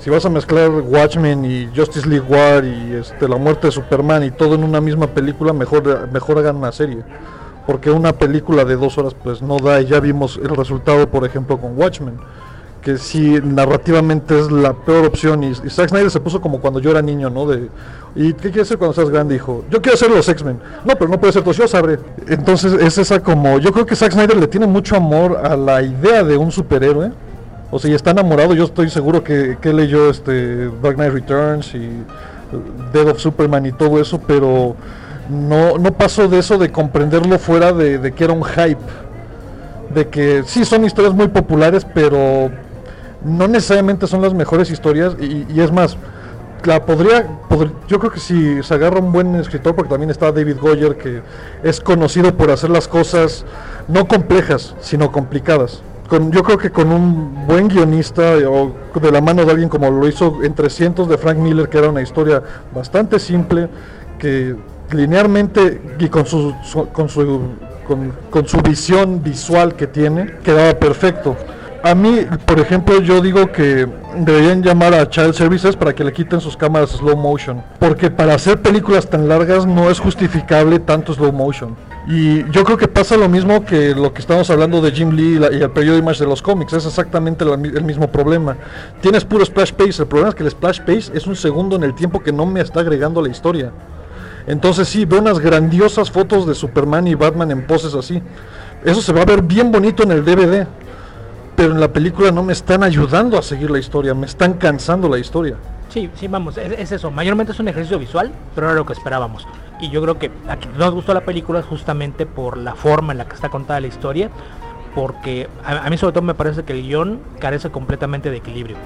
si vas a mezclar Watchmen y Justice League War y este, la muerte de Superman y todo en una misma película, mejor, mejor hagan una serie. Porque una película de dos horas pues no da y ya vimos el resultado, por ejemplo, con Watchmen que sí narrativamente es la peor opción y, Zack Snyder se puso como cuando yo era niño, ¿no? De, ¿y qué quieres ser cuando seas grande? Dijo, yo quiero ser los X-Men. No, pero no puede ser yo sabré. Entonces es esa como, yo creo que Zack Snyder le tiene mucho amor a la idea de un superhéroe. O sea, y está enamorado, yo estoy seguro que, que leyó este Dark Knight Returns y Dead of Superman y todo eso, pero no, no pasó de eso de comprenderlo fuera de, de que era un hype. De que sí son historias muy populares, pero no necesariamente son las mejores historias y, es más, la podría, yo creo que si se agarra un buen escritor, porque también está David Goyer, que es conocido por hacer las cosas no complejas, sino complicadas. Yo creo que con un buen guionista o de la mano de alguien como lo hizo en 300 de Frank Miller, que era una historia bastante simple, que linealmente y con su, con su, con, con su visión visual que tiene, quedaba perfecto. A mí, por ejemplo, yo digo que deberían llamar a Child Services para que le quiten sus cámaras slow motion. Porque para hacer películas tan largas no es justificable tanto slow motion. Y yo creo que pasa lo mismo que lo que estamos hablando de Jim Lee y, el periodo Image de los cómics. Es exactamente el mismo problema. Tienes puro splash page. El problema es que el splash page es un segundo en el tiempo que no me está agregando la historia. Entonces sí, veo unas grandiosas fotos de Superman y Batman en poses así. Eso se va a ver bien bonito en el DVD pero en la película no me están ayudando a seguir la historia, me están cansando la historia. Sí, sí, vamos, es, eso. Mayormente es un ejercicio visual, pero era lo que esperábamos. Y yo creo que a quien nos gustó la película es justamente por la forma en la que está contada la historia, porque a, mí sobre todo me parece que el guion carece completamente de equilibrio.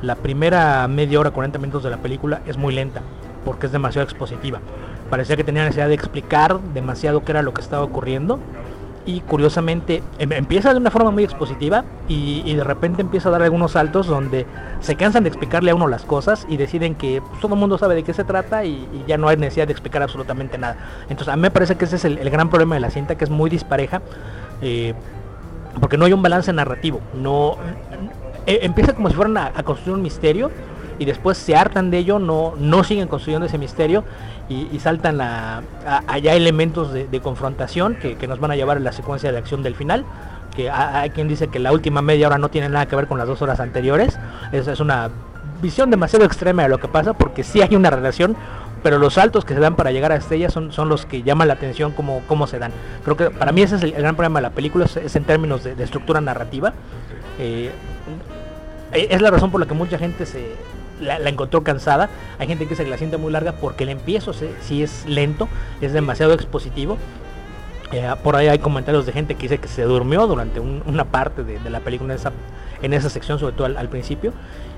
La primera media hora, 40 minutos de la película es muy lenta, porque es demasiado expositiva. Parecía que tenía necesidad de explicar demasiado qué era lo que estaba ocurriendo y curiosamente em, empieza de una forma muy expositiva y, de repente empieza a dar algunos saltos donde se cansan de explicarle a uno las cosas y deciden que pues, todo el mundo sabe de qué se trata y, ya no hay necesidad de explicar absolutamente nada. Entonces a mí me parece que ese es el, gran problema de la cinta, que es muy dispareja, eh, porque no hay un balance narrativo. No, eh, empieza como si fueran a, a construir un misterio y después se hartan de ello, no, no siguen construyendo ese misterio y, saltan a, allá elementos de, confrontación que, nos van a llevar a la secuencia de acción del final. Que hay quien dice que la última media hora no tiene nada que ver con las dos horas anteriores. Esa es una visión demasiado extrema de lo que pasa porque sí hay una relación, pero los saltos que se dan para llegar a Estrella son, son los que llaman la atención como cómo se dan. Creo que para mí ese es el, gran problema de la película, es, en términos de, estructura narrativa. Eh, es la razón por la que mucha gente se, la, encontró cansada. Hay gente que se la siente muy larga porque el empiezo si es lento, es demasiado expositivo. Eh, por ahí hay comentarios de gente que dice que se durmió durante una parte de, la película en esa, en esa sección, sobre todo al, principio.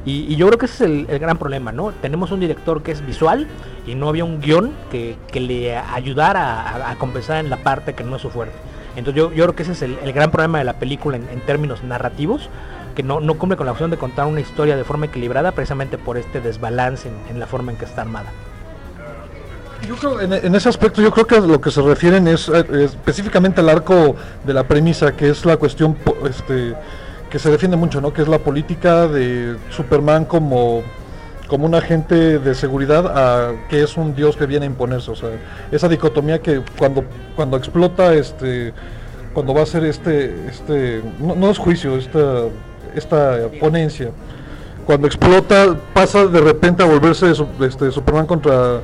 Y, yo creo que ese es el, gran problema, ¿no? Tenemos un director que es visual y no había un guion que, le ayudara a, compensar en la parte que no es su fuerte. Entonces yo, yo creo que ese es el, gran problema de la película en términos narrativos que no, cumple con la opción de contar una historia de forma equilibrada precisamente por este desbalance en, la forma en que está armada. Yo creo, en, ese aspecto, yo creo que lo que se refieren es, eh, específicamente al arco de la premisa, que es la cuestión este, que se defiende mucho, ¿no? Que es la política de Superman como, como un agente de seguridad a que es un dios que viene a imponerse. O sea, esa dicotomía que cuando, cuando explota este cuando va a ser este, este no, no es juicio, esta, esta ponencia, cuando explota pasa de repente a volverse este, Superman contra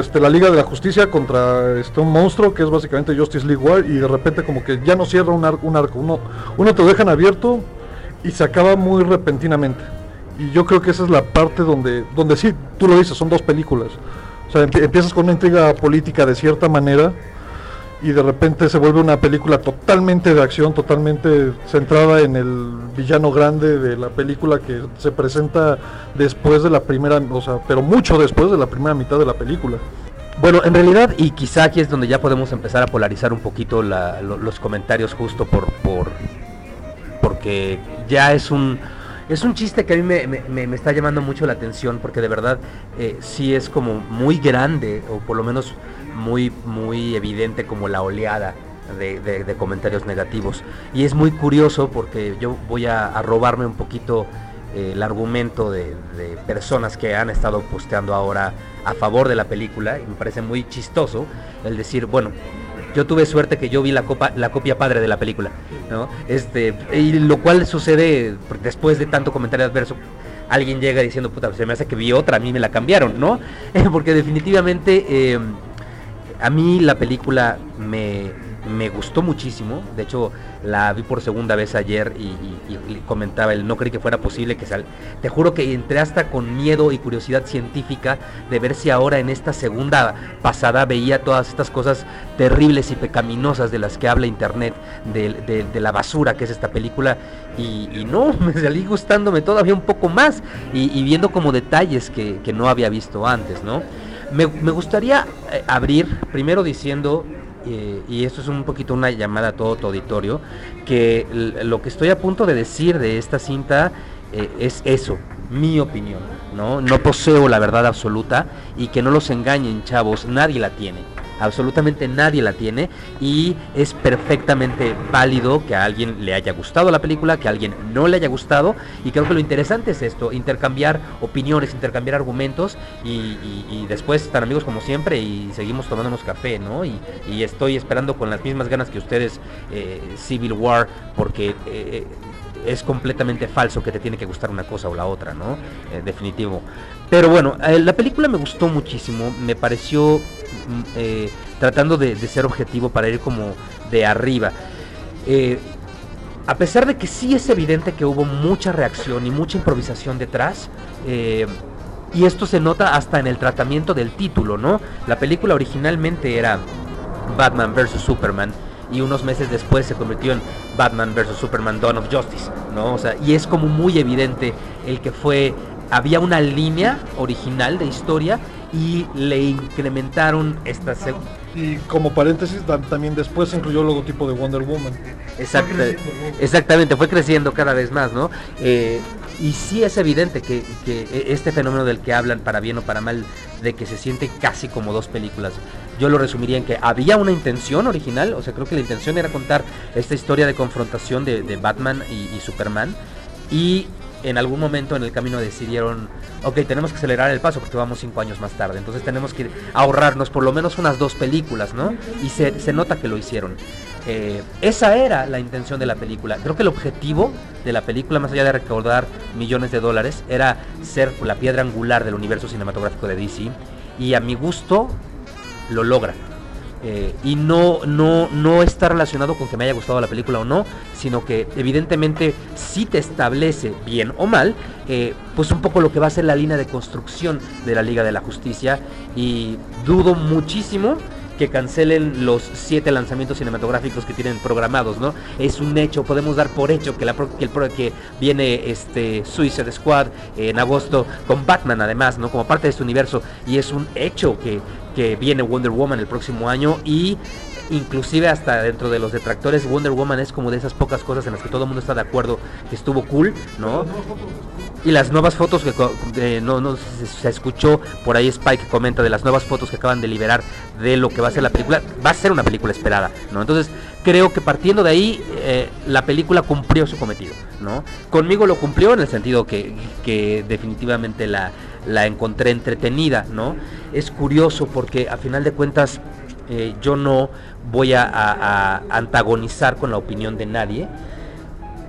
este, la Liga de la Justicia contra este, un monstruo que es básicamente Justice League War y de repente como que ya no cierra un, un arco, uno, uno te lo dejan abierto y se acaba muy repentinamente. Y yo creo que esa es la parte donde, donde sí, tú lo dices, son dos películas. O sea, empiezas con una intriga política de cierta manera y de repente se vuelve una película totalmente de acción, totalmente centrada en el villano grande de la película que se presenta después de la primera, o sea, pero mucho después de la primera mitad de la película. Bueno, en realidad, y quizá aquí es donde ya podemos empezar a polarizar un poquito los comentarios justo por, por porque ya es un es un chiste que a mí me, está llamando mucho la atención porque de verdad eh, sí es como muy grande o por lo menos muy, muy evidente como la oleada de, comentarios negativos. Y es muy curioso porque yo voy a, robarme un poquito eh, el argumento de, personas que han estado posteando ahora a favor de la película y me parece muy chistoso el decir, bueno, yo tuve suerte que yo vi la, copa, la copia padre de la película, ¿no? Este, y lo cual sucede después de tanto comentario adverso. Alguien llega diciendo, puta, se me hace que vi otra, a mí me la cambiaron, ¿no? Porque definitivamente eh, a mí la película me, me gustó muchísimo. De hecho, la vi por segunda vez ayer y, comentaba el no creí que fuera posible que sal. Te juro que entré hasta con miedo y curiosidad científica de ver si ahora en esta segunda pasada veía todas estas cosas terribles y pecaminosas de las que habla internet, de, la basura que es esta película. Y, no, me salí gustándome todavía un poco más y, viendo como detalles que, no había visto antes, ¿no? Me, gustaría eh, abrir primero diciendo, y esto es un poquito una llamada a todo tu auditorio, que lo que estoy a punto de decir de esta cinta eh, es eso, mi opinión, ¿no? No poseo la verdad absoluta y que no los engañen, chavos, nadie la tiene absolutamente nadie la tiene y es perfectamente válido que a alguien le haya gustado la película, que a alguien no le haya gustado y creo que lo interesante es esto, intercambiar opiniones, intercambiar argumentos y, después estar amigos como siempre y seguimos tomándonos café, ¿no? Y, estoy esperando con las mismas ganas que ustedes eh, Civil War porque... Eh, es completamente falso que te tiene que gustar una cosa o la otra, ¿no? Eh, definitivo. Pero bueno, la película me gustó muchísimo, me pareció eh, tratando de, ser objetivo para ir como de arriba. Eh, a pesar de que sí es evidente que hubo mucha reacción y mucha improvisación detrás, eh, y esto se nota hasta en el tratamiento del título, ¿no? La película originalmente era Batman vs. Superman y unos meses después se convirtió en Batman vs. Superman Dawn of Justice, ¿no? O sea, y es como muy evidente el que fue había una línea original de historia y le incrementaron esta y como paréntesis también después se incluyó el logotipo de Wonder Woman. Exactamente fue creciendo cada vez más no eh, y sí es evidente que, este fenómeno del que hablan para bien o para mal de que se siente casi como dos películas yo lo resumiría en que había una intención original o sea creo que la intención era contar esta historia de confrontación de, Batman y, y Superman y en algún momento en el camino decidieron, ok, tenemos que acelerar el paso porque vamos cinco años más tarde, entonces tenemos que ahorrarnos por lo menos unas dos películas, ¿no? Y se, nota que lo hicieron. Eh, esa era la intención de la película. Creo que el objetivo de la película, más allá de recaudar millones de dólares, era ser la piedra angular del universo cinematográfico de DC. Y a mi gusto lo logra. Eh, y no, no, no está relacionado con que me haya gustado la película o no, sino que evidentemente sí te establece, bien o mal, eh, pues un poco lo que va a ser la línea de construcción de la Liga de la Justicia. Y dudo muchísimo que cancelen los siete lanzamientos cinematográficos que tienen programados, ¿no? Es un hecho, podemos dar por hecho que, la, que, el, que viene este Suicide Squad en agosto con Batman además, ¿no? Como parte de este universo y es un hecho que que viene Wonder Woman el próximo año y inclusive hasta dentro de los detractores Wonder Woman es como de esas pocas cosas en las que todo el mundo está de acuerdo que estuvo cool, ¿no? Y las nuevas fotos que no, no se, escuchó por ahí Spike comenta de las nuevas fotos que acaban de liberar de lo que va a ser la película, va a ser una película esperada, ¿no? Entonces creo que partiendo de ahí eh, la película cumplió su cometido, ¿no? Conmigo lo cumplió en el sentido que, que definitivamente la, la encontré entretenida, ¿no? Es curioso porque a final de cuentas eh, yo no voy a, antagonizar con la opinión de nadie,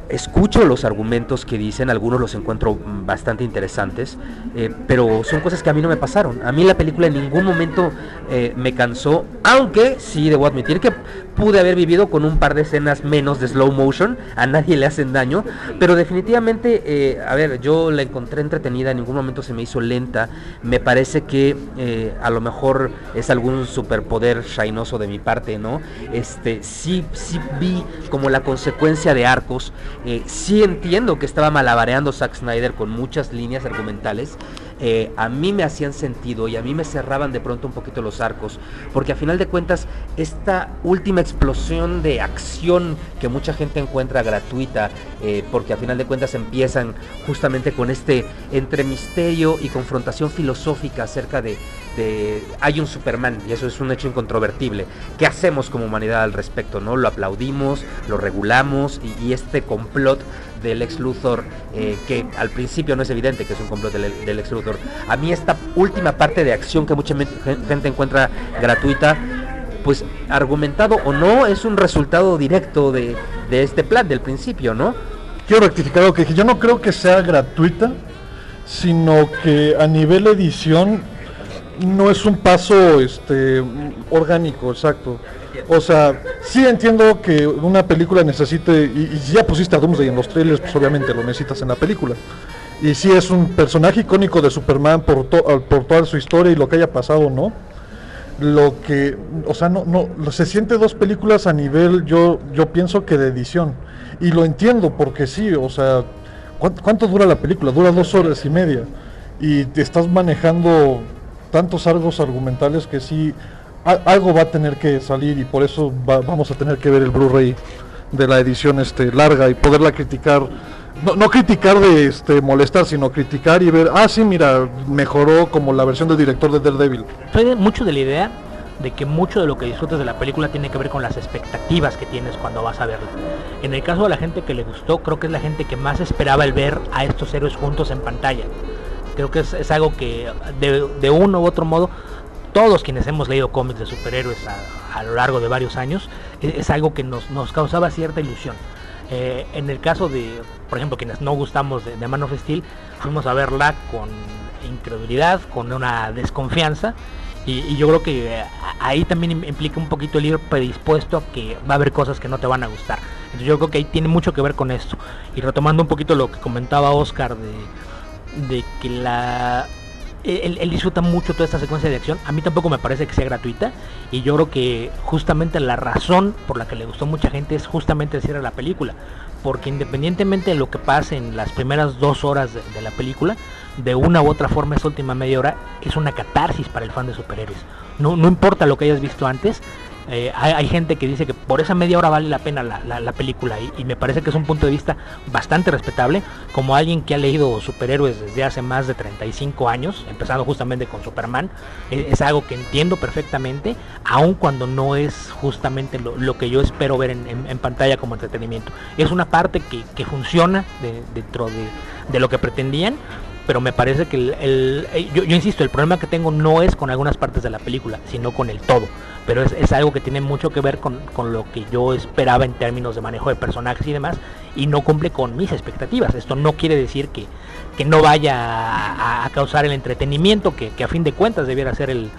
escucho los argumentos que dicen, algunos los encuentro bastante interesantes, eh, pero son cosas que a mí no me pasaron. A mí la película en ningún momento eh, me cansó, aunque sí debo admitir que pude haber vivido con un par de escenas menos de slow motion, a nadie le hacen daño, pero definitivamente, eh, a ver, yo la encontré entretenida, en ningún momento se me hizo lenta, me parece que eh, a lo mejor es algún superpoder shainoso de mi parte, ¿no? Este, sí, sí vi como la consecuencia de arcos, eh, sí entiendo que estaba malabareando Zack Snyder con muchas líneas argumentales, eh, a mí me hacían sentido y a mí me cerraban de pronto un poquito los arcos, porque a final de cuentas esta última explosión de acción que mucha gente encuentra gratuita, eh, porque a final de cuentas empiezan justamente con este entre misterio y confrontación filosófica acerca de, de hay un Superman y eso es un hecho incontrovertible. ¿Qué hacemos como humanidad al respecto? ¿No? Lo aplaudimos, lo regulamos y, y este complot del ex Luthor, eh, que al principio no es evidente que es un complot del, del ex Luthor. A mí esta última parte de acción que mucha gente encuentra gratuita, pues argumentado o no, es un resultado directo de, de este plan del principio, ¿no? Quiero rectificar algo que dije, yo no creo que sea gratuita, sino que a nivel edición no es un paso este orgánico, exacto. O sea, sí entiendo que una película necesite, y, y ya pusiste a Doomsday en los trailers, pues obviamente lo necesitas en la película. Y sí es un personaje icónico de Superman por, to, por toda su historia y lo que haya pasado, ¿no? Lo que, o sea, no, no, se siente dos películas a nivel, yo, yo pienso que de edición. Y lo entiendo porque sí, o sea, ¿cuánto, dura la película? Dura dos horas y media. Y te estás manejando tantos argos argumentales que sí, algo va a tener que salir y por eso va, vamos a tener que ver el Blu-ray de la edición este larga y poderla criticar no, criticar de este molestar sino criticar y ver ah sí mira mejoró como la versión del director de Daredevil soy mucho de la idea de que mucho de lo que disfrutas de la película tiene que ver con las expectativas que tienes cuando vas a verla. En el caso de la gente que le gustó, creo que es la gente que más esperaba el ver a estos héroes juntos en pantalla. Creo que es, es algo que de, de uno u otro modo todos quienes hemos leído cómics de superhéroes a, a, lo largo de varios años, es, es algo que nos, nos, causaba cierta ilusión. Eh, en el caso de, por ejemplo, quienes no gustamos de, de, Man of Steel, fuimos a verla con incredulidad, con una desconfianza, y, yo creo que eh, ahí también implica un poquito el ir predispuesto a que va a haber cosas que no te van a gustar. Entonces yo creo que ahí tiene mucho que ver con esto. Y retomando un poquito lo que comentaba Oscar de, de que la él, disfruta mucho toda esta secuencia de acción. A mí tampoco me parece que sea gratuita. Y yo creo que justamente la razón por la que le gustó mucha gente es justamente el cierre la película. Porque independientemente de lo que pase en las primeras dos horas de, la película, de una u otra forma esa última media hora es una catarsis para el fan de superhéroes. No importa lo que hayas visto antes, eh, hay, gente que dice que por esa media hora vale la pena la, la, la película y, me parece que es un punto de vista bastante respetable como alguien que ha leído superhéroes desde hace más de 35 años, empezando justamente con Superman, es, es algo que entiendo perfectamente, aun cuando no es justamente lo, que yo espero ver en, pantalla como entretenimiento. Es una parte que, que funciona de, dentro de, de lo que pretendían, pero me parece que el, eh, yo, yo, insisto, el problema que tengo no es con algunas partes de la película, sino con el todo. Pero es, es algo que tiene mucho que ver con, con, lo que yo esperaba en términos de manejo de personajes y demás, y no cumple con mis expectativas. Esto no quiere decir que, que no vaya a, causar el entretenimiento, que, a fin de cuentas debiera ser el,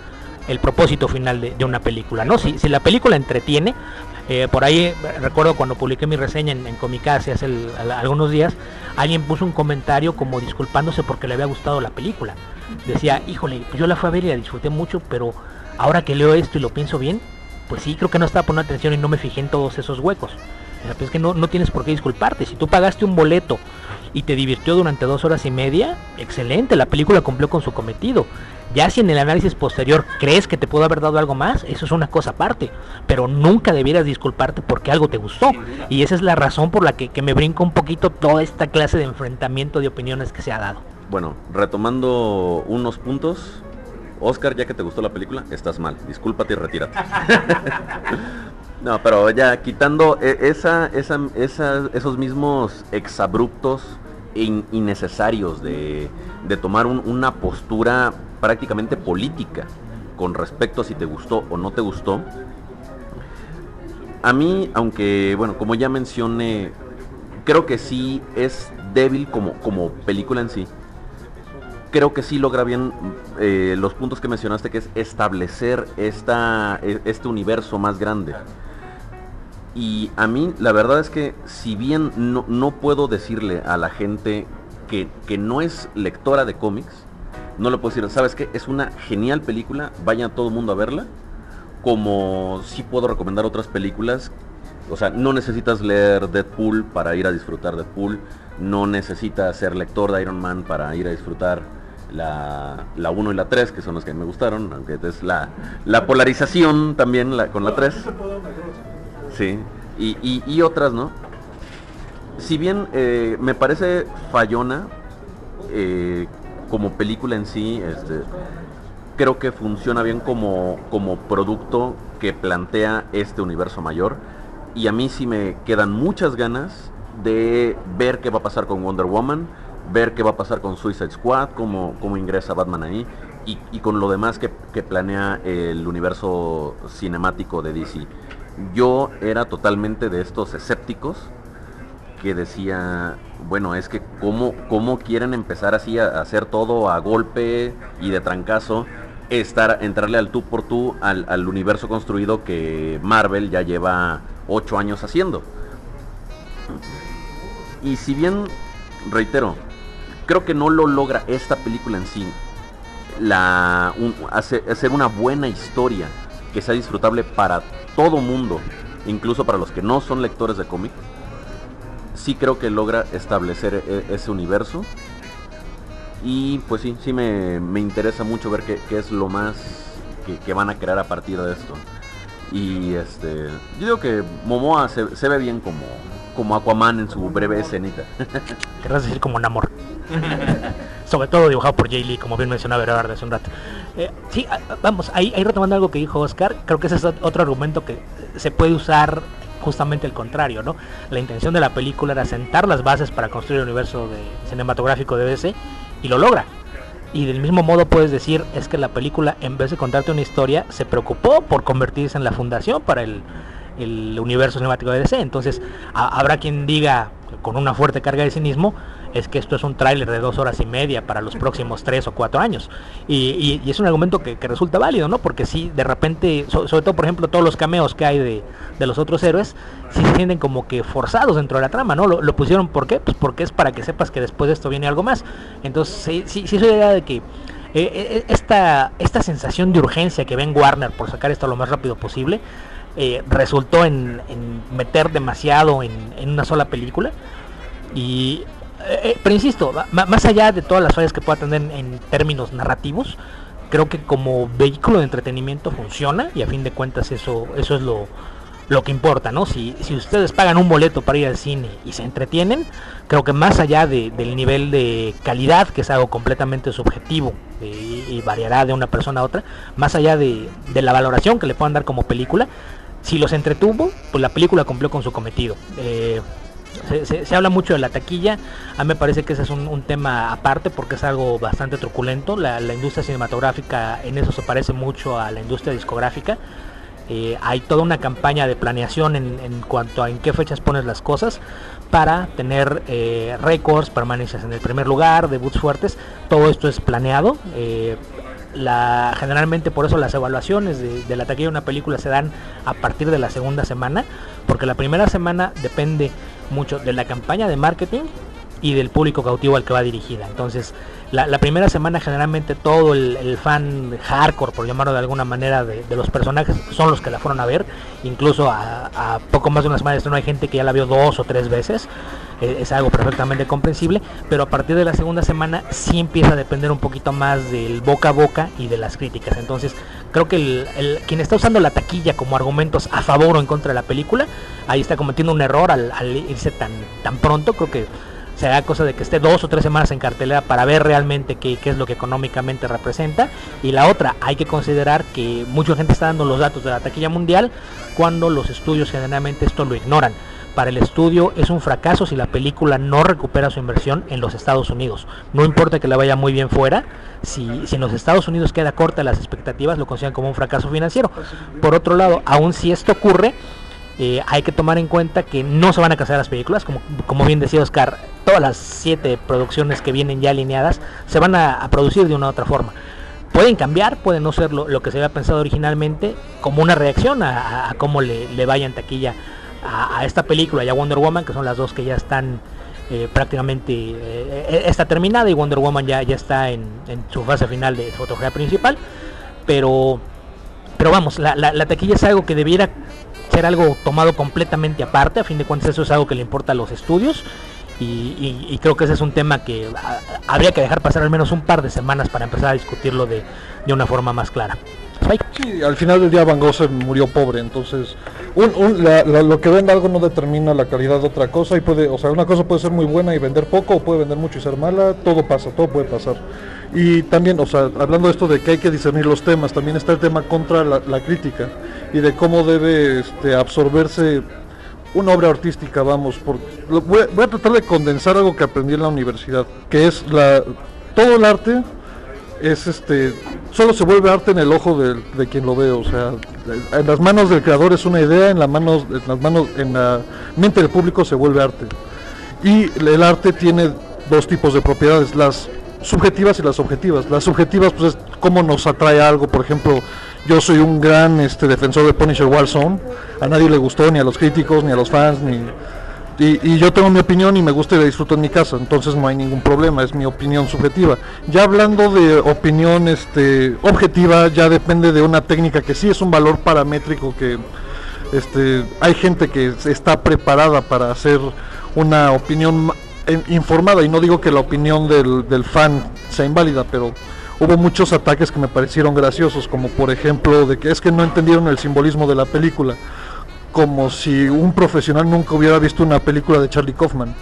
el propósito final de, una película. ¿no? Si, si la película entretiene, eh, por ahí recuerdo cuando publiqué mi reseña en, en Comicase hace algunos días, alguien puso un comentario como disculpándose porque le había gustado la película. Decía, híjole, pues yo la fui a ver y la disfruté mucho, pero ahora que leo esto y lo pienso bien, pues sí, creo que no estaba poniendo atención y no me fijé en todos esos huecos. Pues es que no, no tienes por qué disculparte. Si tú pagaste un boleto y te divirtió durante dos horas y media, excelente, la película cumplió con su cometido. Ya si en el análisis posterior crees que te pudo haber dado algo más, eso es una cosa aparte. Pero nunca debieras disculparte porque algo te gustó. Y esa es la razón por la que, que me brinca un poquito toda esta clase de enfrentamiento de opiniones que se ha dado. Bueno, retomando unos puntos, Oscar, ya que te gustó la película, estás mal. Discúlpate y retírate. no, pero ya quitando esa, esa, esa, esos mismos exabruptos in- innecesarios de, tomar un- una postura prácticamente política con respecto a si te gustó o no te gustó. A mí, aunque, bueno, como ya mencioné, creo que sí es débil como, película en sí. Creo que sí logra bien eh, los puntos que mencionaste, que es establecer esta, e- este universo más grande. Y a mí la verdad es que si bien no, no puedo decirle a la gente que, que no es lectora de cómics, no le puedo decir, ¿sabes qué? Es una genial película, vaya todo el mundo a verla. Como sí puedo recomendar otras películas. O sea, no necesitas leer Deadpool para ir a disfrutar Deadpool. No necesitas ser lector de Iron Man para ir a disfrutar la, la 1 y la 3, que son las que me gustaron, aunque es la, la polarización también la- con la 3. Sí, y, y- otras, ¿no? Si bien eh, me parece fallona eh, como película en sí, este, creo que funciona bien como, como producto que plantea este universo mayor. Y a mí sí me quedan muchas ganas de ver qué va a pasar con Wonder Woman, ver qué va a pasar con Suicide Squad, cómo, cómo ingresa Batman ahí, y, y con lo demás que, que planea el universo cinemático de DC. Yo era totalmente de estos escépticos que decía, bueno, es que cómo, cómo quieren empezar así a, hacer todo a golpe y de trancazo, estar, entrarle al tú por tú al, al universo construido que Marvel ya lleva ocho años haciendo. Y si bien, reitero, creo que no lo logra esta película en sí, la, hacer una buena historia que sea disfrutable para todo mundo, incluso para los que no son lectores de cómic, sí creo que logra establecer e- ese universo. Y pues sí, sí me, me interesa mucho ver qué, qué es lo más que, que van a crear a partir de esto. Y este, yo digo que Momoa se, se ve bien como, como Aquaman en su breve escenita. Querrás decir como Namor. Sobre todo dibujado por Jay Lee, como bien mencionaba Everard hace un rato. Eh, sí, ah, vamos, ahí, ahí retomando algo que dijo Oscar, creo que ese es ot- otro argumento que se puede usar justamente el contrario, ¿no? La intención de la película era sentar las bases para construir el universo de, cinematográfico de DC y lo logra. Y del mismo modo puedes decir es que la película en vez de contarte una historia se preocupó por convertirse en la fundación para el, el universo cinemático de DC. Entonces habrá quien diga con una fuerte carga de cinismo es que esto es un tráiler de dos horas y media para los próximos tres o cuatro años. Y, y- y es un argumento que, resulta válido, ¿no? Porque si de repente, so- sobre todo por ejemplo todos los cameos que hay de, de los otros héroes, sí se sienten como que forzados dentro de la trama, ¿no? Lo, pusieron, ¿por qué? Pues porque es para que sepas que después de esto viene algo más. Entonces sí, sí, sí de la idea de que eh, eh, esta, esta sensación de urgencia que ven Warner por sacar esto lo más rápido posible, eh, resultó en, en meter demasiado en, en una sola película. Y, eh, eh, pero insisto, más allá de todas las fallas que pueda tener en, en términos narrativos, creo que como vehículo de entretenimiento funciona y a fin de cuentas eso, eso es lo, lo que importa, ¿no? Si, si ustedes pagan un boleto para ir al cine y se entretienen, creo que más allá de- del nivel de calidad, que es algo completamente subjetivo eh, y variará de una persona a otra, más allá de, de la valoración que le puedan dar como película, si los entretuvo, pues la película cumplió con su cometido. Eh, se, habla mucho de la taquilla, a mí me parece que ese es un, tema aparte porque es algo bastante truculento. La, industria cinematográfica en eso se parece mucho a la industria discográfica. Eh, hay toda una campaña de planeación en, cuanto a en qué fechas pones las cosas para tener eh, récords, permanencias en el primer lugar, debuts fuertes. Todo esto es planeado. eh, generalmente por eso las evaluaciones de la taquilla de una película se dan a partir de la segunda semana, porque la primera semana depende mucho de la campaña de marketing y del público cautivo al que va dirigida. Entonces, la, la primera semana generalmente todo el, fan hardcore, por llamarlo de alguna manera, de, los personajes son los que la fueron a ver. Incluso a, a poco más de una semana de hay gente que ya la vio dos o tres veces. Eh, es algo perfectamente comprensible. Pero a partir de la segunda semana sí empieza a depender un poquito más del boca a boca y de las críticas. Entonces, creo que el, el- quien está usando la taquilla como argumentos a favor o en contra de la película, ahí está cometiendo un error al, al irse tan, tan pronto. Creo que será cosa de que esté dos o tres semanas en cartelera para ver realmente qué, qué es lo que económicamente representa. Y la otra, hay que considerar que mucha gente está dando los datos de la taquilla mundial cuando los estudios generalmente esto lo ignoran. Para el estudio es un fracaso si la película no recupera su inversión en los Estados Unidos. No importa que le vaya muy bien fuera, si, si en los Estados Unidos queda corta las expectativas, lo consideran como un fracaso financiero. Por otro lado, aun si esto ocurre, eh, hay que tomar en cuenta que no se van a casar las películas, como, como bien decía Oscar, todas las siete producciones que vienen ya alineadas se van a, producir de una u otra forma. Pueden cambiar, pueden no ser lo, que se había pensado originalmente, como una reacción a, cómo le, le, en taquilla a, esta película y a Wonder Woman, que son las dos que ya están eh, prácticamente, eh, está terminada y Wonder Woman ya, ya está en, su fase final de fotografía principal, pero, pero vamos, la, la, la taquilla es algo que debiera ser algo tomado completamente aparte, a fin de cuentas eso es algo que le importa a los estudios. Y, creo que ese es un tema que habría que dejar pasar al menos un par de semanas para empezar a discutirlo de, de una forma más clara. Sí, al final del día Van Gogh se murió pobre, entonces un, un, la, la, lo que vende algo no determina la calidad de otra cosa y puede, o sea, una cosa puede ser muy buena y vender poco o puede vender mucho y ser mala, todo pasa, todo puede pasar. Y también, o sea, hablando de esto de que hay que discernir los temas, también está el tema contra la, la crítica y de cómo debe este, absorberse una obra artística, vamos, por, voy, voy, a tratar de condensar algo que aprendí en la universidad, que es la todo el arte es este solo se vuelve arte en el ojo de, de, quien lo ve o sea en las manos del creador es una idea en las manos en las manos en la mente del público se vuelve arte. Y el arte tiene dos tipos de propiedades las subjetivas y las objetivas. Las subjetivas pues es cómo nos atrae algo por ejemplo yo soy un gran este defensor de Punisher Warzone a nadie le gustó ni a los críticos ni a los fans ni y, y, yo tengo mi opinión y me gusta y la disfruto en mi casa, entonces no hay ningún problema, es mi opinión subjetiva. Ya hablando de opinión este, objetiva, ya depende de una técnica que sí es un valor paramétrico que este, hay gente que está preparada para hacer una opinión informada y no digo que la opinión del, del fan sea inválida, pero hubo muchos ataques que me parecieron graciosos, como por ejemplo de que es que no entendieron el simbolismo de la película como si un profesional nunca hubiera visto una película de Charlie Kaufman.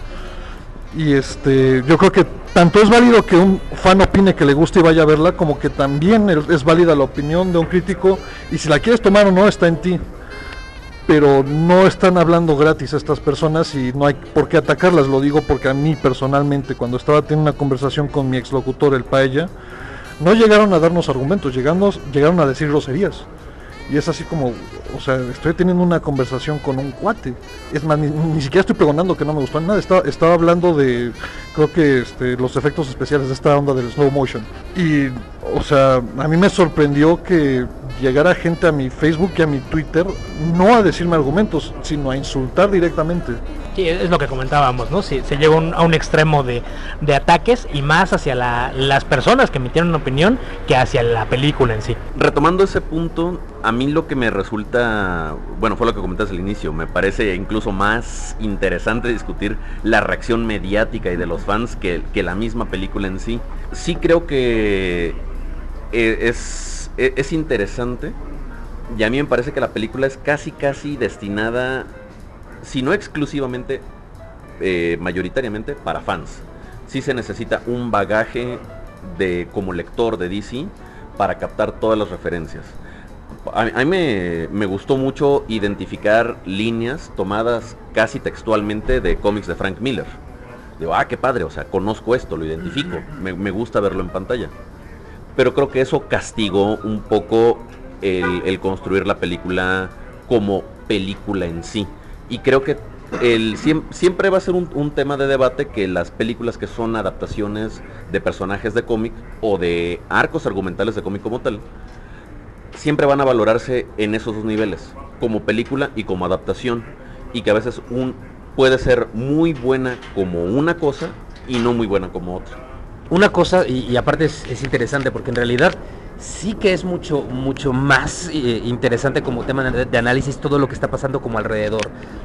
Y este, yo creo que tanto es válido que un fan opine que le guste y vaya a verla, como que también es válida la opinión de un crítico y si la quieres tomar o no está en ti. Pero no están hablando gratis estas personas y no hay por qué atacarlas, lo digo porque a mí personalmente cuando estaba teniendo una conversación con mi exlocutor, el Paella, no llegaron a darnos argumentos, llegaron a decir groserías. Y es así como, o sea, estoy teniendo una conversación con un cuate. Es más, ni, ni siquiera estoy pregonando que no me gustó nada. Estaba, estaba hablando de, creo que este, los efectos especiales de esta onda del slow motion. Y, o sea, a mí me sorprendió que llegara gente a mi Facebook y a mi Twitter, no a decirme argumentos, sino a insultar directamente. Sí, es lo que comentábamos, ¿no? Se, se llegó un, a un extremo de, de, ataques y más hacia la, las personas que emitieron una opinión que hacia la película en sí. Retomando ese punto, a mí lo que me resulta, bueno, fue lo que comentaste al inicio, me parece incluso más interesante discutir la reacción mediática y de los fans que, que la misma película en sí. Sí creo que eh, es, es interesante y a mí me parece que la película es casi casi destinada si no exclusivamente, eh, mayoritariamente para fans. Sí se necesita un bagaje de como lector de DC para captar todas las referencias. A, a mí me, me, gustó mucho identificar líneas tomadas casi textualmente de cómics de Frank Miller. Digo, ah, qué padre, o sea, conozco esto, lo identifico, me, me gusta verlo en pantalla. Pero creo que eso castigó un poco el, construir la película como película en sí y creo que el, siempre va a ser un, un, tema de debate que las películas que son adaptaciones de personajes de cómic o de arcos argumentales de cómic como tal, siempre van a valorarse en esos dos niveles, como película y como adaptación, y que a veces un, puede ser muy buena como una cosa y no muy buena como otra. Una cosa, y, aparte es, es interesante porque en realidad sí que es mucho, mucho más eh, interesante como tema de, de, análisis todo lo que está pasando como alrededor.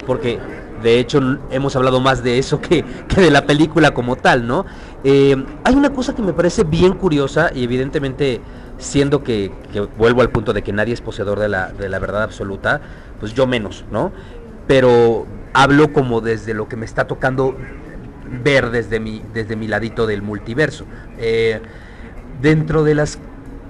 Porque de hecho hemos hablado más de eso que, que de la película como tal, ¿no? Eh, hay una cosa que me parece bien curiosa y evidentemente siendo que, que, vuelvo al punto de que nadie es poseedor de la, de la verdad absoluta, pues yo menos, ¿no? Pero hablo como desde lo que me está tocando ver desde mi, desde mi ladito del multiverso. Eh, dentro de las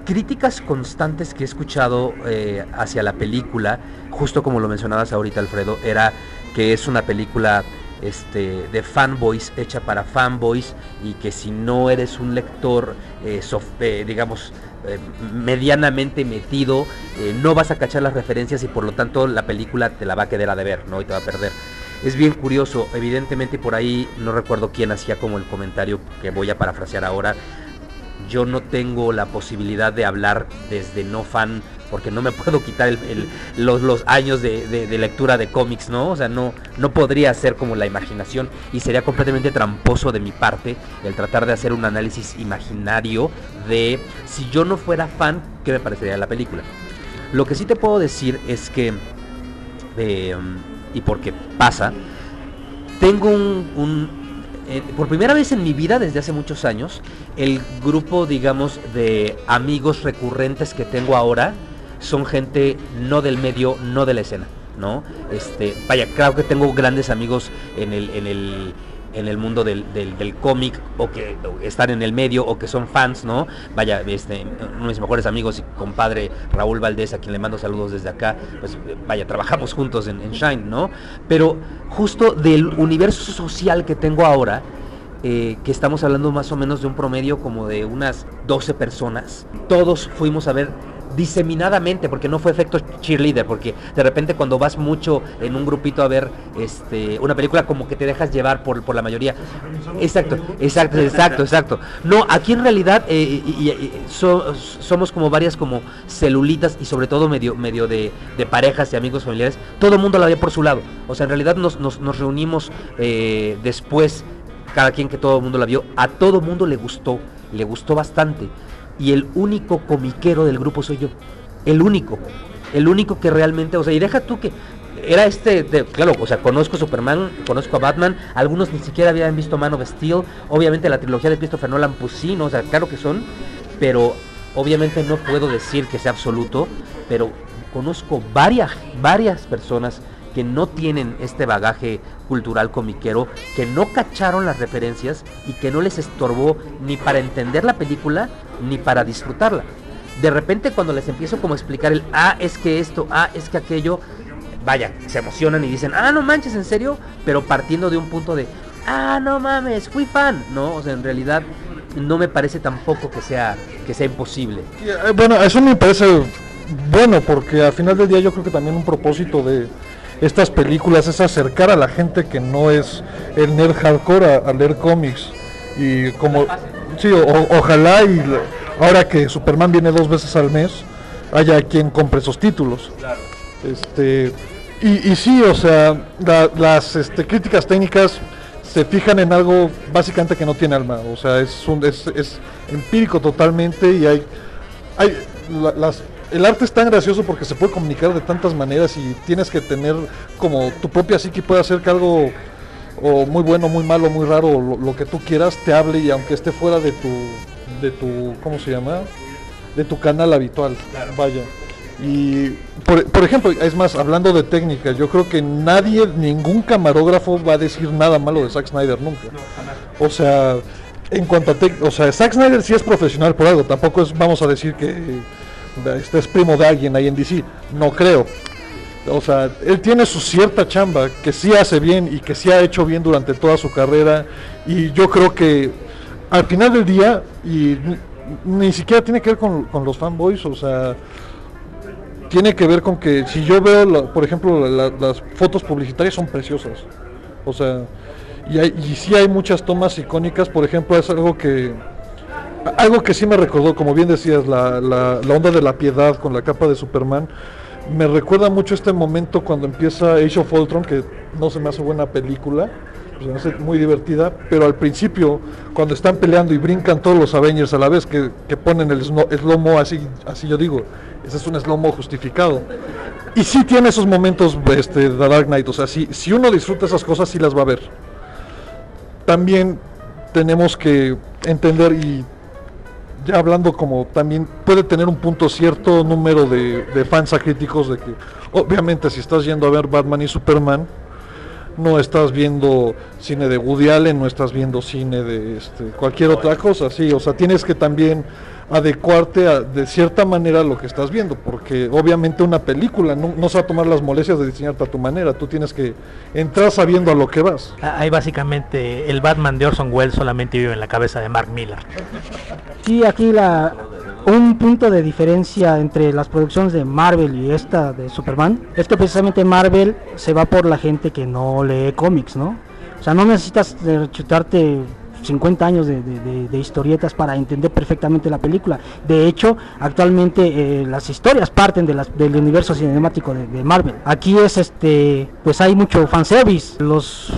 críticas constantes que he escuchado eh, hacia la película, justo como lo mencionabas ahorita Alfredo, era que es una película este, de fanboys hecha para fanboys y que si no eres un lector, eh, eh, digamos, medianamente metido, no vas a cachar las referencias y por lo tanto la película te la va a quedar a deber, ¿no? Y te va a perder. Es bien curioso, evidentemente por ahí no recuerdo quién hacía como el comentario que voy a parafrasear ahora, yo no tengo la posibilidad de hablar desde no fan porque no me puedo quitar los, años de, lectura de cómics, ¿no? O sea, no, no podría ser como la imaginación y sería completamente tramposo de mi parte el tratar de hacer un análisis imaginario de si yo no fuera fan, ¿qué me parecería la película? Lo que sí te puedo decir es que, eh, y porque pasa, tengo un eh, por primera vez en mi vida, desde hace muchos años, el grupo, digamos, de amigos recurrentes que tengo ahora son gente no del medio, no de la escena, ¿no? Este, vaya, claro que tengo grandes amigos en el, en el en el mundo del, del, cómic o que están en el medio o que son fans, ¿no? Vaya, este, uno de mis mejores amigos y compadre Raúl Valdés, a quien le mando saludos desde acá, pues vaya, trabajamos juntos en, Shine, ¿no? Pero justo del universo social que tengo ahora, eh, que estamos hablando más o menos de un promedio como de unas 12 personas, todos fuimos a ver diseminadamente, porque no fue efecto cheerleader, porque de repente cuando vas mucho en un grupito a ver este una película como que te dejas llevar por, por la mayoría. Exacto, exacto, exacto, exacto. No, aquí en realidad eh, y, somos como varias como celulitas y sobre todo medio, medio de, parejas y amigos familiares. Todo el mundo la ve por su lado. O sea, en realidad nos, nos, reunimos eh, después, cada quien que todo el mundo la vio, a todo mundo le gustó, le gustó bastante y el único comiquero del grupo soy yo. El único. El único que realmente, o sea, y deja tú que era este, claro, o sea, conozco a Superman, conozco a Batman, algunos ni siquiera habían visto Man of Steel, obviamente la trilogía de Christopher Nolan, pues ¿no? o sea, claro que son, pero obviamente no puedo decir que sea absoluto, pero conozco varias, varias personas que no tienen este bagaje cultural comiquero, que no cacharon las referencias y que no les estorbó ni para entender la película ni para disfrutarla. De repente cuando les empiezo como a explicar el, ah, es que esto, ah, es que aquello, vaya, se emocionan y dicen, ah, no manches, en serio, pero partiendo de un punto de, ah, no mames, fui fan, ¿no? O sea, en realidad no me parece tampoco que sea, que sea imposible. Eh, bueno, eso me parece bueno, porque al final del día yo creo que también un propósito de, estas películas es acercar a la gente que no es el nerd hardcore a, leer cómics. Y como, sí, ojalá y ahora que Superman viene dos veces al mes, haya quien compre esos títulos. Este, y, y sí, o sea, las este, críticas técnicas se fijan en algo básicamente que no tiene alma, o sea, es, un, es, es empírico totalmente y hay, hay las el arte es tan gracioso porque se puede comunicar de tantas maneras y tienes que tener como tu propia psique puede hacer que algo o muy bueno, muy malo, muy raro, lo, que tú quieras, te hable y aunque esté fuera de tu, de tu, ¿cómo se llama? De tu canal habitual, vaya. Y por, por, ejemplo, es más, hablando de técnica, yo creo que nadie, ningún camarógrafo va a decir nada malo de Zack Snyder nunca. o sea, en cuanto a, o sea, Zack Snyder sí es profesional por algo, tampoco es, vamos a decir que este es primo de alguien ahí en DC, no creo. O sea, él tiene su cierta chamba que sí hace bien y que sí ha hecho bien durante toda su carrera. Y yo creo que al final del día y ni siquiera tiene que ver con, los fanboys, o sea, tiene que ver con que si yo veo, por ejemplo, las fotos publicitarias son preciosas, o sea, y, hay, y sí hay muchas tomas icónicas, por ejemplo, es algo que algo que sí me recordó, como bien decías, la, la, onda de la piedad con la capa de Superman. Me recuerda mucho este momento cuando empieza Age of Ultron, que no se me hace buena película, se me hace muy divertida, pero al principio, cuando están peleando y brincan todos los Avengers a la vez, que, ponen el, slow-mo así, así yo digo, ese es un slow-mo justificado. Y sí tiene esos momentos este, Dark Knight, o sea, si, si uno disfruta esas cosas, sí las va a ver. También tenemos que entender y ya hablando como también puede tener un punto cierto número de, fans acríticos de que obviamente si estás yendo a ver Batman y Superman no estás viendo cine de Woody Allen, no estás viendo cine de este, cualquier otra cosa, sí, o sea, tienes que también adecuarte a, de cierta manera a lo que estás viendo, porque obviamente una película no, no se va a tomar las molestias de diseñarte a tu manera, tú tienes que entrar sabiendo a lo que vas. Ahí básicamente el Batman de Orson Welles solamente vive en la cabeza de Mark Miller. Sí, aquí la un punto de diferencia entre las producciones de Marvel y esta de Superman es que precisamente Marvel se va por la gente que no lee cómics, ¿no? O sea, no necesitas chutarte 50 años de, historietas para entender perfectamente la película. De hecho, actualmente eh, las historias parten de las, del universo cinemático de, de, Marvel. Aquí es este, pues hay mucho fanservice. Los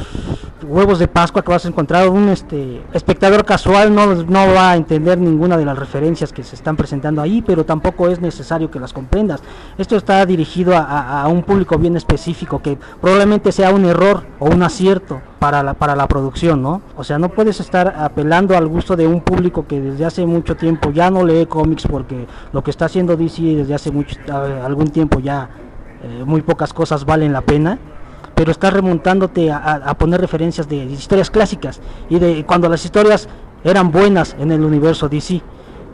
huevos de Pascua que vas a encontrar un este espectador casual no, no va a entender ninguna de las referencias que se están presentando ahí, pero tampoco es necesario que las comprendas. Esto está dirigido a, a, un público bien específico que probablemente sea un error o un acierto para la, para la producción, ¿no? O sea, no puedes estar apelando al gusto de un público que desde hace mucho tiempo ya no lee cómics porque lo que está haciendo DC desde hace mucho, algún tiempo ya eh, muy pocas cosas valen la pena pero estás remontándote a, poner referencias de historias clásicas y de cuando las historias eran buenas en el universo DC.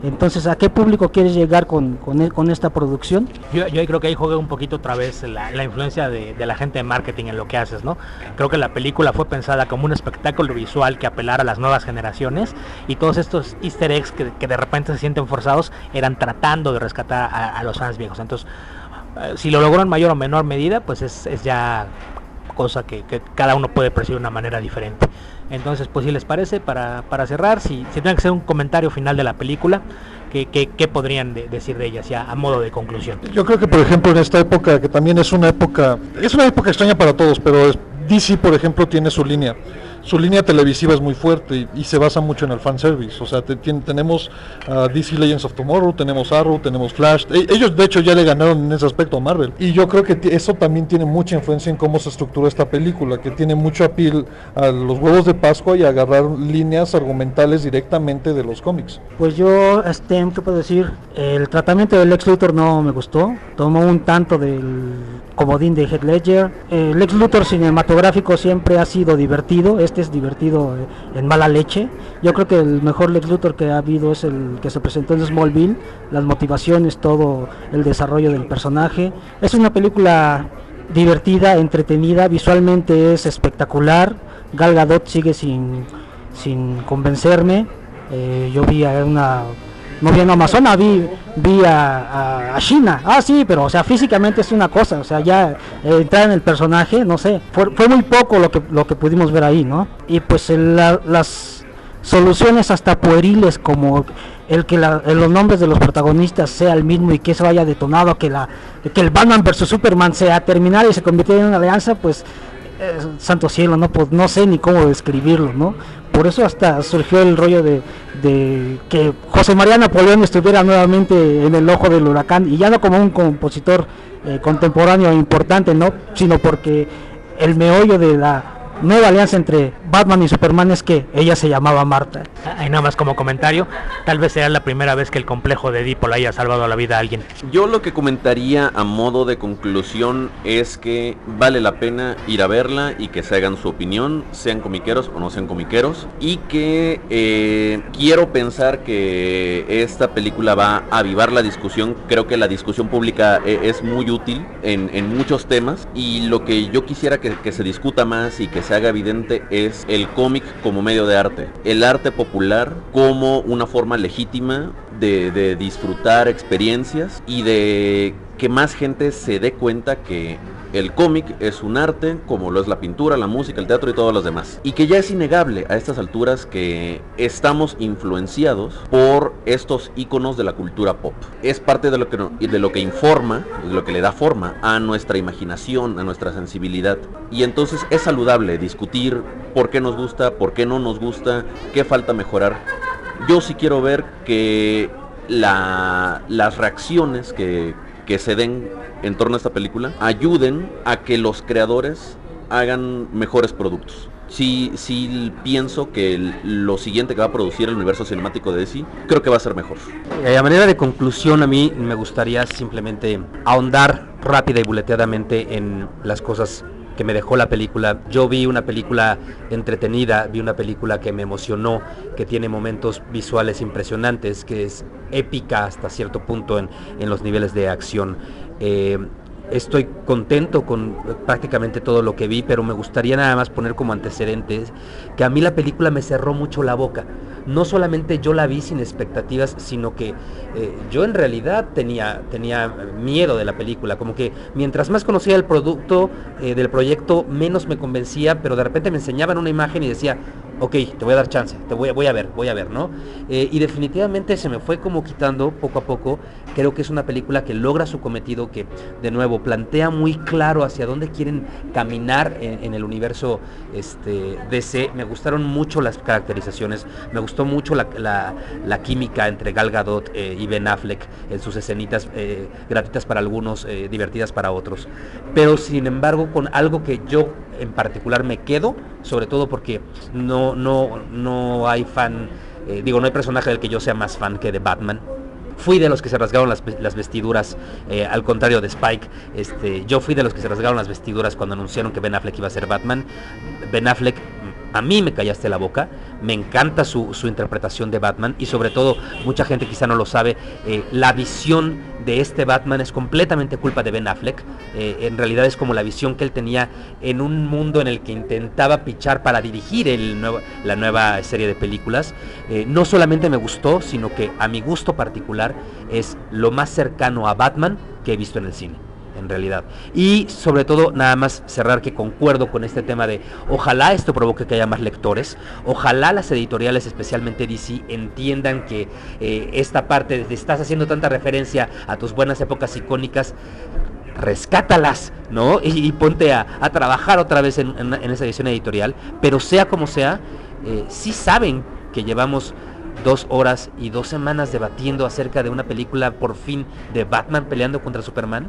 Entonces, ¿a qué público quieres llegar con, con, con esta producción? Yo, yo, creo que ahí juega un poquito otra vez la, influencia de, la gente de marketing en lo que haces, ¿no? Creo que la película fue pensada como un espectáculo visual que apelara a las nuevas generaciones y todos estos easter eggs que, de repente se sienten forzados eran tratando de rescatar a, a los fans viejos. Entonces, eh, si lo logró en mayor o menor medida, pues es, es ya cosa que, que, cada uno puede percibir de una manera diferente. Entonces, pues si les parece, para, para cerrar, si, si tienen que hacer un comentario final de la película, ¿qué, qué, qué podrían de, decir de ella, ya a modo de conclusión? Yo creo que, por ejemplo, en esta época, que también es una época, es una época extraña para todos, pero DC, por ejemplo, tiene su línea su línea televisiva es muy fuerte y, se basa mucho en el fanservice. O sea, te, ten, tenemos uh, DC Legends of Tomorrow, tenemos Arrow, tenemos Flash. E ellos, de hecho, ya le ganaron en ese aspecto a Marvel. Y yo creo que eso también tiene mucha influencia en cómo se estructura esta película, que tiene mucho apil a los huevos de Pascua y agarrar líneas argumentales directamente de los cómics. Pues yo, este, ¿qué puedo decir? El tratamiento del Lex Luthor no me gustó. Tomó un tanto del comodín de Head Ledger. El Lex Luthor cinematográfico siempre ha sido divertido. Es divertido en mala leche. Yo creo que el mejor Lex Luthor que ha habido es el que se presentó en Smallville, las motivaciones, todo el desarrollo del personaje. Es una película divertida, entretenida, visualmente es espectacular. Gal Gadot sigue sin, sin convencerme. Eh, yo vi a una no vi en Amazona, vi, vi a, China. Ah, sí, pero o sea, físicamente es una cosa, o sea, ya eh, entrar en el personaje, no sé, fue, fue, muy poco lo que, lo que pudimos ver ahí, ¿no? Y pues el, la, las soluciones hasta pueriles como el que los nombres de los protagonistas sea el mismo y que eso haya detonado que la que el Batman versus Superman sea terminado y se convirtiera en una alianza, pues eh, santo cielo, no pues, no sé ni cómo describirlo, ¿no? Por eso hasta surgió el rollo de, que José María Napoleón estuviera nuevamente en el ojo del huracán y ya no como un compositor eh, contemporáneo importante, no, sino porque el meollo de la nueva alianza entre Batman y Superman es que ella se llamaba Marta. Ahí nada más como comentario, tal vez sea la primera vez que el complejo de Edipo le haya salvado la vida a alguien. Yo lo que comentaría a modo de conclusión es que vale la pena ir a verla y que se hagan su opinión, sean comiqueros o no sean comiqueros, y que eh, quiero pensar que esta película va a avivar la discusión. Creo que la discusión pública eh, es muy útil en, en, muchos temas y lo que yo quisiera que, que se discuta más y que se haga evidente es el cómic como medio de arte, el arte popular como una forma legítima de, disfrutar experiencias y de que más gente se dé cuenta que el cómic es un arte como lo es la pintura, la música, el teatro y todos los demás. Y que ya es innegable a estas alturas que estamos influenciados por estos iconos de la cultura pop. Es parte de lo que, de lo que informa, de lo que le da forma a nuestra imaginación, a nuestra sensibilidad. Y entonces es saludable discutir por qué nos gusta, por qué no nos gusta, qué falta mejorar. Yo sí quiero ver que la, las reacciones que, que se den en torno a esta película ayuden a que los creadores hagan mejores productos. Sí, sí pienso que lo siguiente que va a producir el universo cinemático de DC creo que va a ser mejor. Eh, a manera de conclusión a mí me gustaría simplemente ahondar rápida y buleteadamente en las cosas que me dejó la película. Yo vi una película entretenida, vi una película que me emocionó, que tiene momentos visuales impresionantes, que es épica hasta cierto punto en, en los niveles de acción. Eh, estoy contento con prácticamente todo lo que vi, pero me gustaría nada más poner como antecedentes que a mí la película me cerró mucho la boca. No solamente yo la vi sin expectativas, sino que eh, yo en realidad tenía, tenía miedo de la película, como que mientras más conocía el producto eh, del proyecto, menos me convencía, pero de repente me enseñaban una imagen y decía, ok, te voy a dar chance, te voy, voy a ver, voy a ver, ¿no? Eh, y definitivamente se me fue como quitando poco a poco. Creo que es una película que logra su cometido, que de nuevo plantea muy claro hacia dónde quieren caminar en, el universo este, DC. Me gustaron mucho las caracterizaciones, me gustó mucho la, química entre Gal Gadot eh, y Ben Affleck en sus escenitas eh, gratuitas para algunos, divertidas para otros. Pero sin embargo, con algo que yo en particular me quedo, sobre todo porque no, no, no hay fan, eh, digo, no hay personaje del que yo sea más fan que de Batman. Fui de los que se rasgaron las, vestiduras, eh, al contrario de Spike. Este, yo fui de los que se rasgaron las vestiduras cuando anunciaron que Ben Affleck iba a ser Batman. Ben Affleck a mí me callaste la boca, me encanta su, interpretación de Batman y sobre todo, mucha gente quizá no lo sabe, eh, la visión de este Batman es completamente culpa de Ben Affleck, eh, en realidad es como la visión que él tenía en un mundo en el que intentaba pichar para dirigir el la nueva serie de películas. Eh, no solamente me gustó, sino que a mi gusto particular es lo más cercano a Batman que he visto en el cine en realidad. Y sobre todo, nada más cerrar que concuerdo con este tema de ojalá esto provoque que haya más lectores, ojalá las editoriales, especialmente DC, entiendan que eh, esta parte de estás haciendo tanta referencia a tus buenas épocas icónicas, rescátalas, ¿no? Y, ponte a, trabajar otra vez en, esa edición editorial, pero sea como sea, eh, sí saben que llevamos dos horas y dos semanas debatiendo acerca de una película por fin de Batman peleando contra Superman.